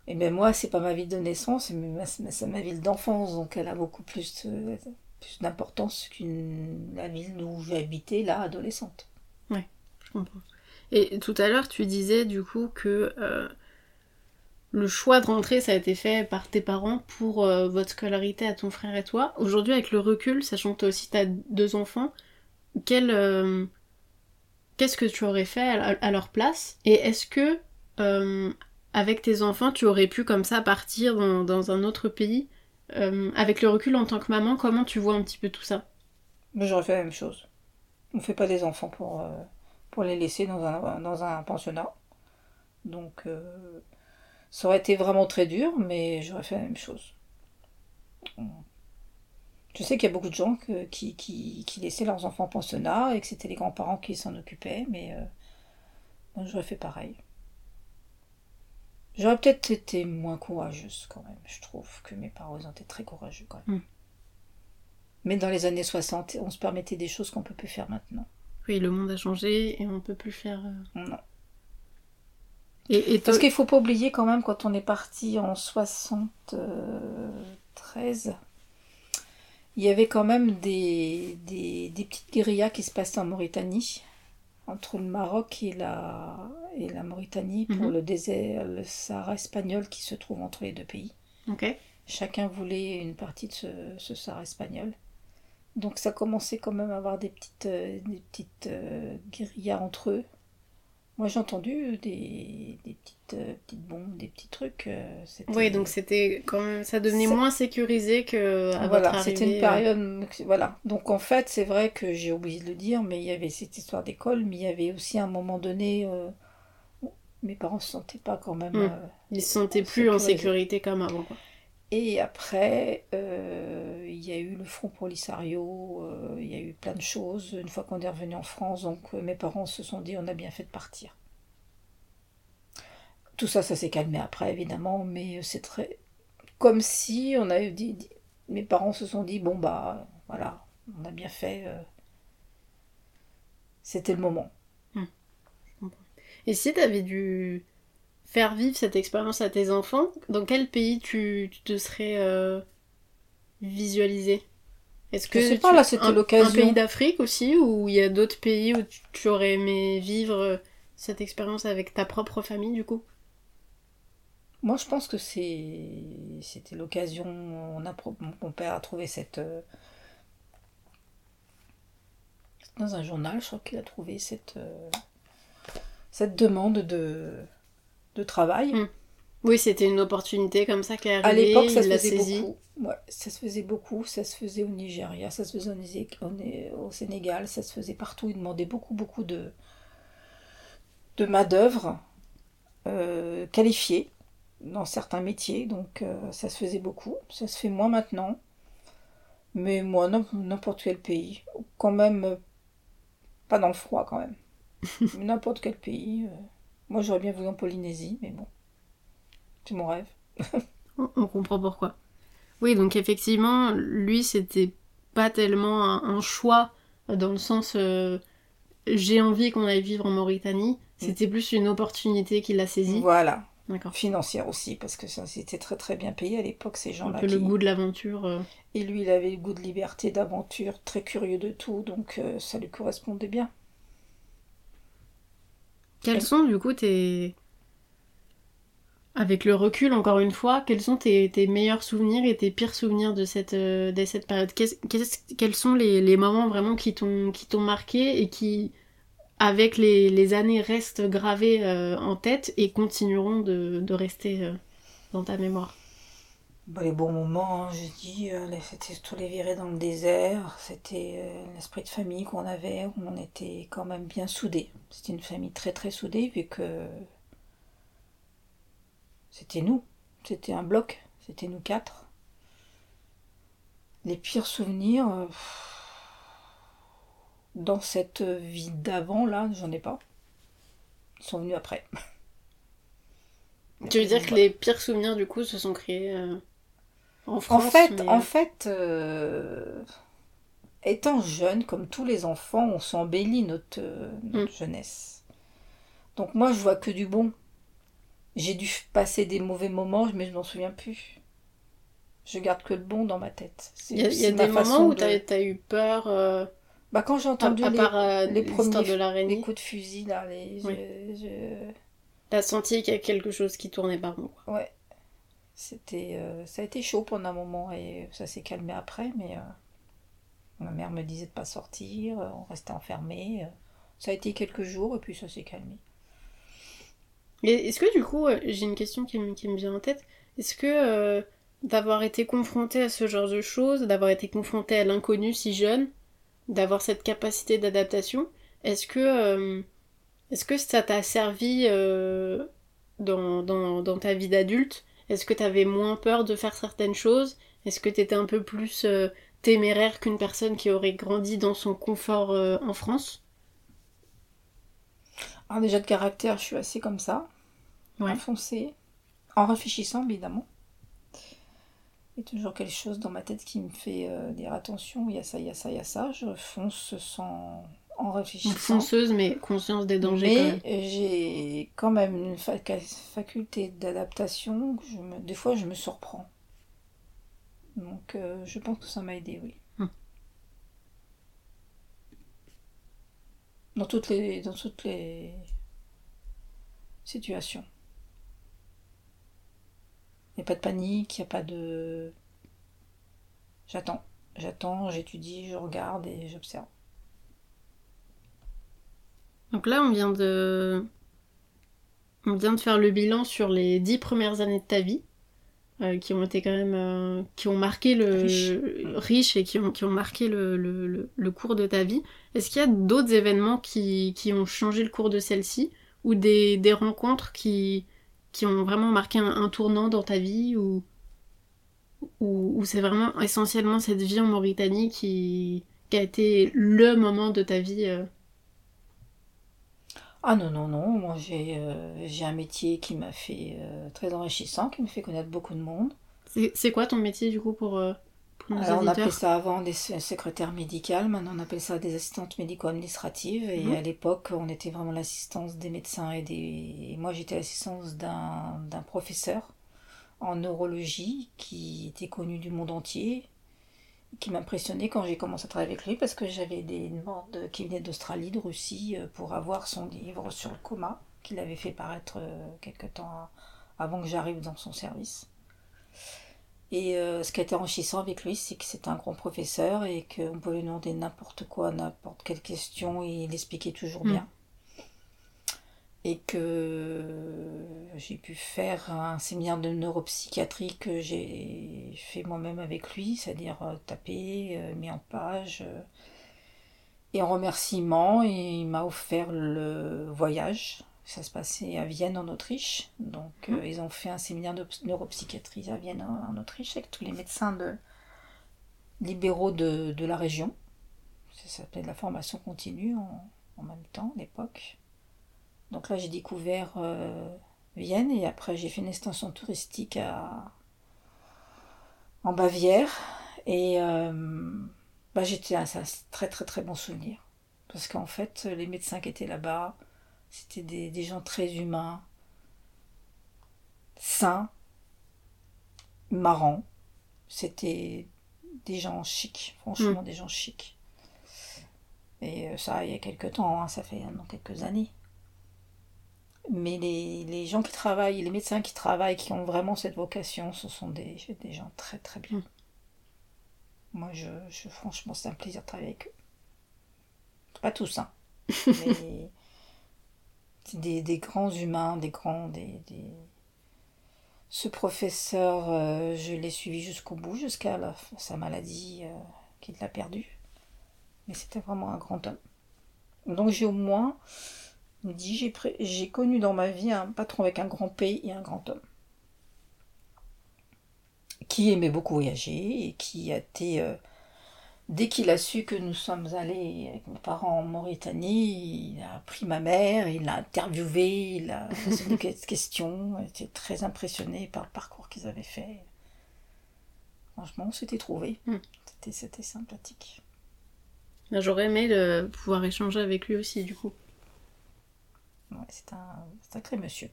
Et même moi, c'est pas ma ville de naissance, mais ma- c'est ma ville d'enfance, donc elle a beaucoup plus, euh, plus d'importance qu'une la ville où j'ai habité, là, adolescente. Je comprends. Et tout à l'heure, tu disais du coup que euh, le choix de rentrer, ça a été fait par tes parents pour euh, votre scolarité à ton frère et toi. Aujourd'hui, avec le recul, sachant que toi aussi t'as deux enfants, quel, qu'est-ce que tu aurais fait à, leur place? Et est-ce que, avec tes enfants, tu aurais pu comme ça partir dans, dans un autre pays? Euh, Avec le recul en tant que maman, comment tu vois un petit peu tout ça? J'aurais fait la même chose. On fait pas des enfants pour, euh, pour les laisser dans un, dans un pensionnat. Donc, euh, ça aurait été vraiment très dur, mais j'aurais fait la même chose. Je sais qu'il y a beaucoup de gens qui, qui, qui laissaient leurs enfants en pensionnat et que c'était les grands-parents qui s'en occupaient, mais j'aurais fait pareil. J'aurais peut-être été moins courageuse quand même. Je trouve que mes parents ont été très courageux quand même. Mm. Mais dans les années 60, on se permettait des choses qu'on peut plus faire maintenant. Oui, le monde a changé et on peut plus faire. euh, Non. Et, et toi- Parce qu'il faut pas oublier quand même, quand on est parti en 73, il y avait quand même des, des, des petites guérillas qui se passaient en Mauritanie, entre le Maroc et la, et la Mauritanie, pour Mhm. le désert, le Sahara espagnol qui se trouve entre les deux pays. Chacun voulait une partie de ce, ce Sahara espagnol. Donc ça commençait quand même à avoir des petites, euh, des petites euh, guérillas entre eux. Moi j'ai entendu des, des petites, euh, petites bombes, des petits trucs. Oui, donc c'était quand même, ça devenait moins sécurisé que à voilà, c'était une période. Voilà. Donc en fait, c'est vrai que j'ai oublié de le dire, mais il y avait cette histoire d'école, mais il y avait aussi à un moment donné. Mes parents se sentaient pas quand même. Mm. euh, euh, ils se sentaient plus en sécurité comme avant. Quoi. Et après, euh, il y a eu le Front Polisario, euh, il y a eu plein de choses une fois qu'on est revenu en France. Donc euh, mes parents se sont dit on a bien fait de partir. Tout ça, ça s'est calmé après évidemment, mais c'est très. Comme si on avait dit. dit- Mes parents se sont dit bon bah voilà, on a bien fait. C'était le moment. Et si t'avais dû faire vivre cette expérience à tes enfants, dans quel pays tu, tu te serais euh, visualisé? Est-ce que Je sais tu- pas, là, c'était l'occasion. Un pays d'Afrique aussi, ou il y a d'autres pays où tu, tu aurais aimé vivre euh, cette expérience avec ta propre famille du coup? Moi, je pense que c'est c'était l'occasion. On a mon père a trouvé cette euh, dans un journal, je crois qu'il a trouvé cette cette demande de de travail. Mm. Oui, c'était une opportunité comme ça qui est À l'époque, ça se faisait beaucoup. Ouais, ça se faisait beaucoup. Ça se faisait au Nigeria, ça se faisait au, Sénégal, ça se faisait partout. Ils demandaient beaucoup, beaucoup de de main d'œuvre euh, qualifiée dans certains métiers. Donc, euh, ça se faisait beaucoup. Ça se fait moins maintenant. Mais moi, n'im- n'importe quel pays, quand même, pas dans le froid quand même. [LAUGHS] N'importe quel pays. euh, moi, j'aurais bien voulu en Polynésie, mais bon, c'est mon rêve. On comprend pourquoi. Oui, donc effectivement, lui, c'était pas tellement un, un choix dans le sens euh, j'ai envie qu'on aille vivre en Mauritanie. C'était plus une opportunité qu'il a saisie. Voilà. D'accord. financière aussi, parce que ça c'était très très bien payé à l'époque, ces Un gens-là. peu le goût de l'aventure. euh. Et lui, il avait le goût de liberté, d'aventure, très curieux de tout, donc euh, ça lui correspondait bien. Quels sont du coup tes. Avec le recul, encore une fois, quels sont tes, tes meilleurs souvenirs et tes pires souvenirs de cette, euh, cette période? Qu'est-ce- Quels sont les, les moments vraiment qui t'ont qui t'ont marqué et qui, avec les, les années, restent gravés euh, en tête et continueront de, de rester euh, dans ta mémoire? Bah, les bons moments, je dis, euh, les- c'était tous les virées dans le désert, c'était euh, l'esprit de famille qu'on avait, où on était quand même bien soudés. C'était une famille très très soudée, vu que c'était nous. C'était un bloc, c'était nous quatre. Les pires souvenirs, euh, dans cette vie d'avant, là, j'en ai pas. Ils sont venus après. Tu veux dire que les pires souvenirs, du coup, se sont créés euh, en France En fait, mais- en fait euh, étant jeune, comme tous les enfants, on s'embellit notre, euh, notre jeunesse. Donc moi, je vois que du bon. J'ai dû passer des mauvais moments, mais je m'en souviens plus. Je garde que le bon dans ma tête. Il y a, y des moments où de- t'as as eu peur, euh, Bah, quand j'ai entendu à les, part euh, les premiers de les coups de fusil, là, les, Oui. je- je- t'as senti qu'il y a quelque chose qui tournait par. Ouais. C'était, euh, ça a été chaud pendant un moment et ça s'est calmé après, mais euh, ma mère me disait de pas sortir, euh, on restait enfermés. euh. Ça a été quelques jours et puis ça s'est calmé. Et est-ce que du coup, j'ai une question qui me, qui me vient en tête, est-ce que d'avoir été confronté à ce genre de choses, d'avoir été confronté à l'inconnu si jeune, d'avoir cette capacité d'adaptation, est-ce que, est-ce que ça t'a servi dans, dans, dans ta vie d'adulte Est-ce que t'avais moins peur de faire certaines choses? Est-ce que t'étais un peu plus euh, téméraire qu'une personne qui aurait grandi dans son confort euh, en France? Alors déjà de caractère, je suis assez comme ça, Ouais. en réfléchissant évidemment. Il y a toujours quelque chose dans ma tête qui me fait euh, dire attention, il y a ça, il y a ça, il y a ça. Je fonce sans en réfléchissant. Fonceuse, mais conscience des dangers. Mais j'ai quand même une faculté d'adaptation. me- Des fois, je me surprends. Donc, euh, je pense que ça m'a aidé, oui. Hmm. Dans toutes les, dans toutes les situations. Il n'y a pas de panique, il n'y a pas de... J'attends. J'attends, j'étudie, je regarde et j'observe. Donc là, on vient de... On vient de faire le bilan sur les dix premières années de ta vie, euh, qui ont été quand même... euh, qui ont marqué le... Riche. riche et qui ont, qui ont marqué le, le, le- le cours de ta vie. Est-ce qu'il y a d'autres événements qui, qui ont changé le cours de celle-ci Ou des, des rencontres qui, qui ont vraiment marqué un, un tournant dans ta vie Ou, ou, ou c'est vraiment essentiellement cette vie en Mauritanie qui, qui a été le moment de ta vie euh, Ah non, non, non, moi j'ai euh, un métier qui m'a fait euh, très enrichissant, qui me fait connaître beaucoup de monde. C'est c'est quoi ton métier du coup pour, euh, pour nos Alors on appelait ça avant des secrétaires médicales, maintenant on appelle ça des assistantes médico-administratives. Et Mhm. à l'époque, on était vraiment l'assistance des médecins et des... et moi j'étais l'assistance d'un professeur en neurologie qui était connu du monde entier, qui m'impressionnait quand j'ai commencé à travailler avec lui parce que j'avais des demandes qui venaient d'Australie, de Russie, euh, pour avoir son livre sur le coma qu'il avait fait paraître euh, quelque temps avant que j'arrive dans son service. Et euh, ce qui a été enrichissant avec lui, c'est que c'était un grand professeur et qu'on pouvait lui demander n'importe quoi, n'importe quelle question, et il expliquait toujours Mm. bien. Et que j'ai pu faire un séminaire de neuropsychiatrie que j'ai fait moi-même avec lui, c'est-à-dire euh, taper, euh, mis en page. euh, et en remerciement, il m'a offert le voyage. Ça se passait à Vienne en Autriche. Donc euh, ils ont fait un séminaire de neuropsychiatrie à Vienne en, en Autriche avec tous les médecins de, libéraux de, de la région. Ça s'appelait de la formation continue en, en même temps à l'époque. Donc là j'ai découvert euh, Vienne et après j'ai fait une extension touristique à, en Bavière. Et euh, bah, j'étais un, très très très bon souvenir. Parce qu'en fait, les médecins qui étaient là-bas, c'était des, des gens très humains, sains, marrants. C'était des gens chics, franchement des gens chics. Et euh, ça, il y a quelques temps, hein, ça fait maintenant quelques années. Mais les, les gens qui travaillent, les médecins qui travaillent, qui ont vraiment cette vocation, ce sont des, des gens très très bien. Mm. Moi, je, je- franchement, c'est un plaisir de travailler avec eux. Pas tous, hein. [LAUGHS] mais c'est des, des grands humains, des grands. Des, des- Ce professeur, euh, je l'ai suivi jusqu'au bout, jusqu'à sa maladie euh, qu'il l'a perdu. Mais c'était vraiment un grand homme. Donc j'ai au moins dit, j'ai pré- connu dans ma vie un patron avec un grand P et un grand homme. qui aimait beaucoup voyager et qui a été euh, Dès qu'il a su que nous sommes allés avec mes parents en Mauritanie, il a pris ma mère, il l'a interviewé, il a [LAUGHS] posé des questions, il était très impressionné par le parcours qu'ils avaient fait. Franchement, on s'était trouvé. Hmm. C'était sympathique. J'aurais aimé pouvoir échanger avec lui aussi, du coup. Ouais, c'est un sacré monsieur.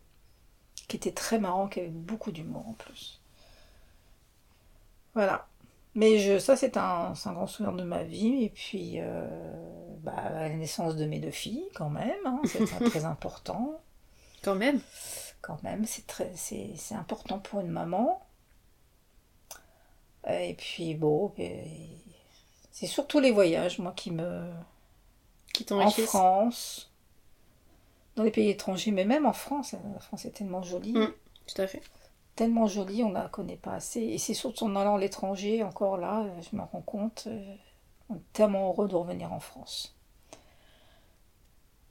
Qui était très marrant, qui avait beaucoup d'humour en plus. Voilà. Mais je, ça, c'est un, un, grand souvenir de ma vie. Et puis, euh, bah, la naissance de mes deux filles, quand même. Hein, c'est très [LAUGHS] important. Quand même? Quand même, c'est important pour une maman. Et puis, bon, c'est surtout les voyages, moi, qui me. Qui En France, dans les pays étrangers, mais même en France. La France est tellement jolie. Mm, tout à fait tellement jolie, on ne la connaît pas assez. Et c'est surtout en allant à l'étranger, encore là, je me rends compte, euh, on est tellement heureux de revenir en France.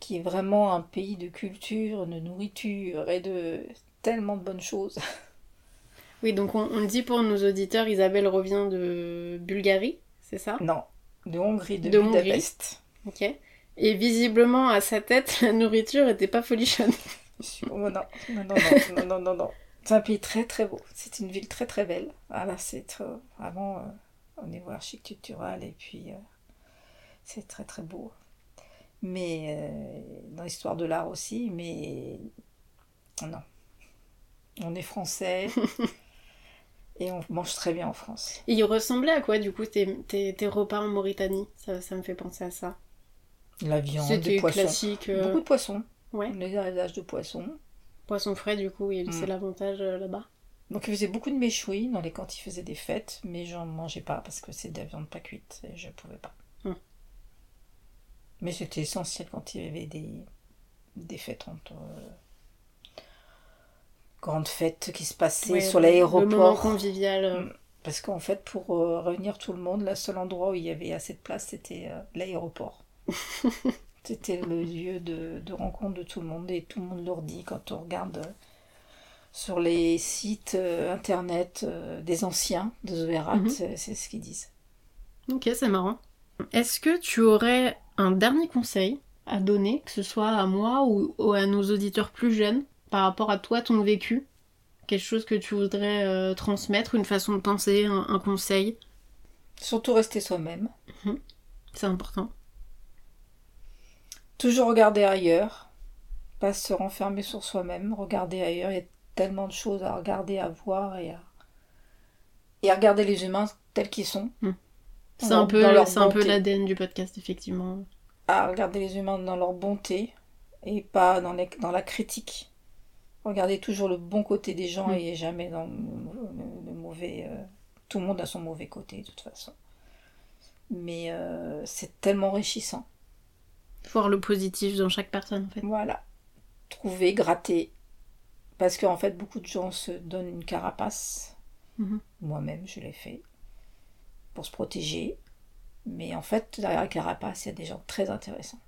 Qui est vraiment un pays de culture, de nourriture et de tellement de bonnes choses. [LAUGHS] Oui, donc on, dit pour nos auditeurs, Isabelle revient de Bulgarie, c'est ça? Non, de Hongrie, de, Budapest. Ok. Et visiblement, à sa tête, [LAUGHS] la nourriture était pas folichonne. [LAUGHS] Oh, non, non, non, non, non, non, non. C'est un pays très très beau. C'est une ville très très belle. Ah là, c'est vraiment euh, au niveau architectural et puis euh, c'est très très beau. Mais euh, dans l'histoire de l'art aussi, mais non. On est français [LAUGHS] et on mange très bien en France. Et il ressemblait à quoi du coup tes, tes, repas en Mauritanie? Ça, ça, me fait penser à ça. La viande, poissons. classique. Beaucoup de poissons. Ouais. Les de poissons. Poisson frais, du coup, c'est mm. l'avantage euh, là-bas. Donc, il faisait beaucoup de méchouis dans les quand il faisait des fêtes, mais j'en mangeais pas parce que c'est de la viande pas cuite et je pouvais pas. Mm. Mais c'était essentiel quand il y avait des, des fêtes entre. Euh, grandes fêtes qui se passaient sur l'aéroport. Convivial. Euh. Parce qu'en fait, pour réunir tout le monde, le seul endroit où il y avait assez de place, c'était l'aéroport. [LAUGHS] C'était le lieu de, rencontre de tout le monde et tout le monde leur dit quand on regarde euh, sur les sites euh, internet euh, des anciens de Zoerat, mhm. c'est ce qu'ils disent. Ok, c'est marrant. Est-ce que tu aurais un dernier conseil à donner, que ce soit à moi ou, à nos auditeurs plus jeunes, par rapport à toi, ton vécu? Quelque chose que tu voudrais transmettre, une façon de penser, un, conseil? Surtout rester soi-même. Mhm. C'est important. Toujours regarder ailleurs, pas se renfermer sur soi-même, regarder ailleurs. Il y a tellement de choses à regarder, à voir et à, et à regarder les humains tels qu'ils sont. Hmm. C'est un, peu, c'est un peu l'ADN du podcast, effectivement. À regarder les humains dans leur bonté et pas dans, les, dans la critique. Regarder toujours le bon côté des gens hmm. et jamais dans le, mauvais. Euh, tout le monde a son mauvais côté, de toute façon. Mais euh, c'est tellement enrichissant. Voir le positif dans chaque personne, en fait. Voilà. Trouver, gratter. Parce qu'en fait, beaucoup de gens se donnent une carapace. Mhm. Moi-même, je l'ai fait. Pour se protéger. Mais en fait, derrière la carapace, il y a des gens très intéressants.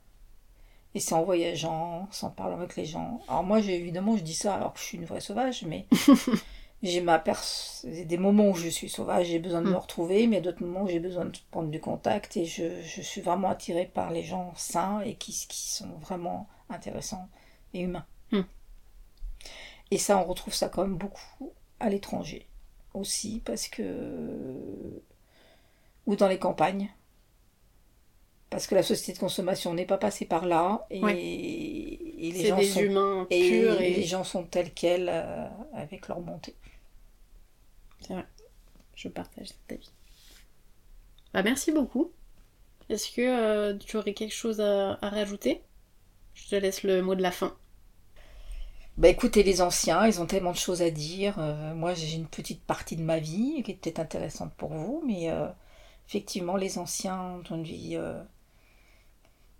Et c'est en voyageant, en parlant avec les gens. Alors moi, évidemment, je dis ça alors que je suis une vraie sauvage, mais [LAUGHS] j'ai ma des moments où je suis sauvage, j'ai besoin de me mm. retrouver, mais d'autres moments où j'ai besoin de prendre du contact et je, suis vraiment attirée par les gens sains et qui, qui sont vraiment intéressants et humains. Mm. Et ça, on retrouve ça quand même beaucoup à l'étranger aussi, parce que. ou dans les campagnes. Parce que la société de consommation n'est pas passée par là et, les gens sont humains et, les gens sont tels quels euh, avec leur montée. C'est vrai. Je partage cet avis. Bah, merci beaucoup. Est-ce que euh, tu aurais quelque chose à, rajouter? Je te laisse le mot de la fin. Bah écoutez les anciens, ils ont tellement de choses à dire. Euh, moi j'ai une petite partie de ma vie qui est peut-être intéressante pour vous, mais euh, effectivement les anciens ont une vie,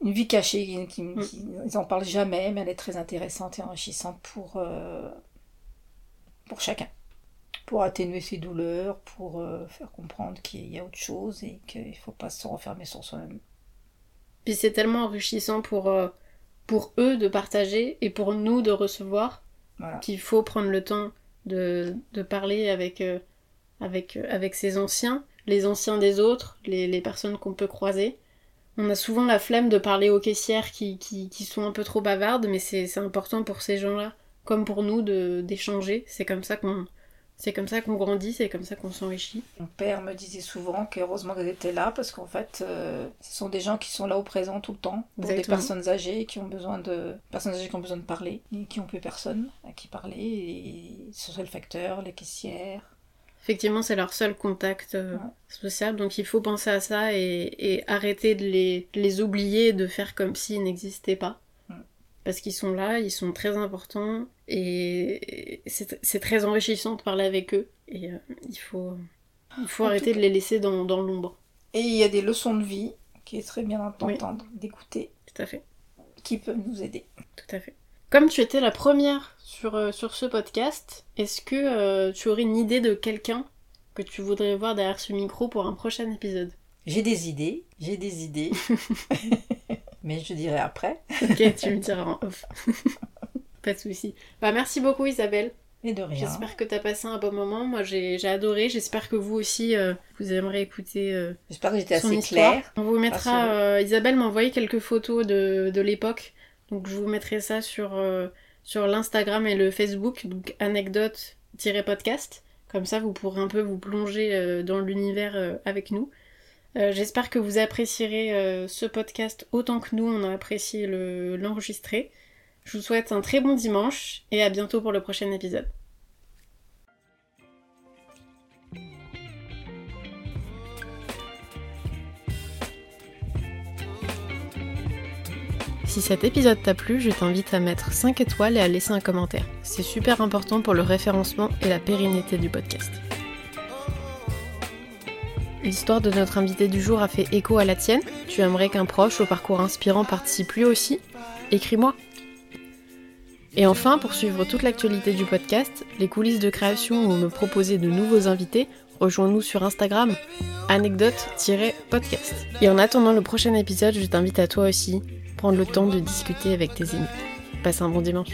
une vie cachée, qui, mm. ils en parlent jamais, mais elle est très intéressante et enrichissante pour, pour chacun pour atténuer ses douleurs, pour euh, faire comprendre qu'il y a autre chose et qu'il ne faut pas se renfermer sur soi-même. Puis c'est tellement enrichissant pour, euh, pour eux de partager et pour nous de recevoir qu'il faut prendre le temps de, parler avec, euh, avec, avec ses anciens, les anciens des autres, les, les personnes qu'on peut croiser. On a souvent la flemme de parler aux caissières qui, qui, qui sont un peu trop bavardes, mais c'est important pour ces gens-là, comme pour nous, d'échanger. C'est comme ça qu'on c'est comme ça qu'on grandit, c'est comme ça qu'on s'enrichit. Mon père me disait souvent qu'heureusement qu'elle était là parce qu'en fait, euh, ce sont des gens qui sont là au présent tout le temps pour des personnes âgées qui ont besoin de personnes âgées qui ont besoin de parler et qui ont plus personne à qui parler. Et le facteur, les caissières. Effectivement, c'est leur seul contact euh, social, donc il faut penser à ça et, et arrêter de les, les oublier de faire comme s'ils n'existaient pas parce qu'ils sont là, ils sont très importants et c'est très enrichissant de parler avec eux et euh, il faut, il faut arrêter de les laisser dans, dans l'ombre. Et il y a des leçons de vie qui est très bien d'entendre, d'écouter. Tout à fait. Qui peuvent nous aider. Tout à fait. Comme tu étais la première sur, euh, sur ce podcast, est-ce que euh, tu aurais une idée de quelqu'un que tu voudrais voir derrière ce micro pour un prochain épisode? J'ai des idées, j'ai des idées. [LAUGHS] mais je dirai après. ok, tu me diras en off. [LAUGHS] Pas de souci. Bah, merci beaucoup Isabelle. Et de rien. J'espère que tu as passé un bon moment. Moi, j'ai adoré. J'espère que vous aussi, euh, vous aimerez écouter. Euh, J'espère que j'étais assez claire. On vous mettra. Euh, Isabelle m'a envoyé quelques photos de, de l'époque. Donc, je vous mettrai ça sur, sur l'Instagram et le Facebook. Donc, anecdote-podcast. Comme ça, vous pourrez un peu vous plonger dans l'univers avec nous. Euh, j'espère que vous apprécierez euh, ce podcast autant que nous, on a apprécié l'enregistrer. Je vous souhaite un très bon dimanche et à bientôt pour le prochain épisode. Si cet épisode t'a plu, je t'invite à mettre 5 étoiles et à laisser un commentaire. C'est super important pour le référencement et la pérennité du podcast. L'histoire de notre invité du jour a fait écho à la tienne. Tu aimerais qu'un proche au parcours inspirant participe lui aussi? Écris-moi. Et enfin, pour suivre toute l'actualité du podcast, les coulisses de création ou me proposer de nouveaux invités, rejoins-nous sur Instagram, anecdote-podcast. Et en attendant le prochain épisode, je t'invite à toi aussi prendre le temps de discuter avec tes amis. Passe un bon dimanche.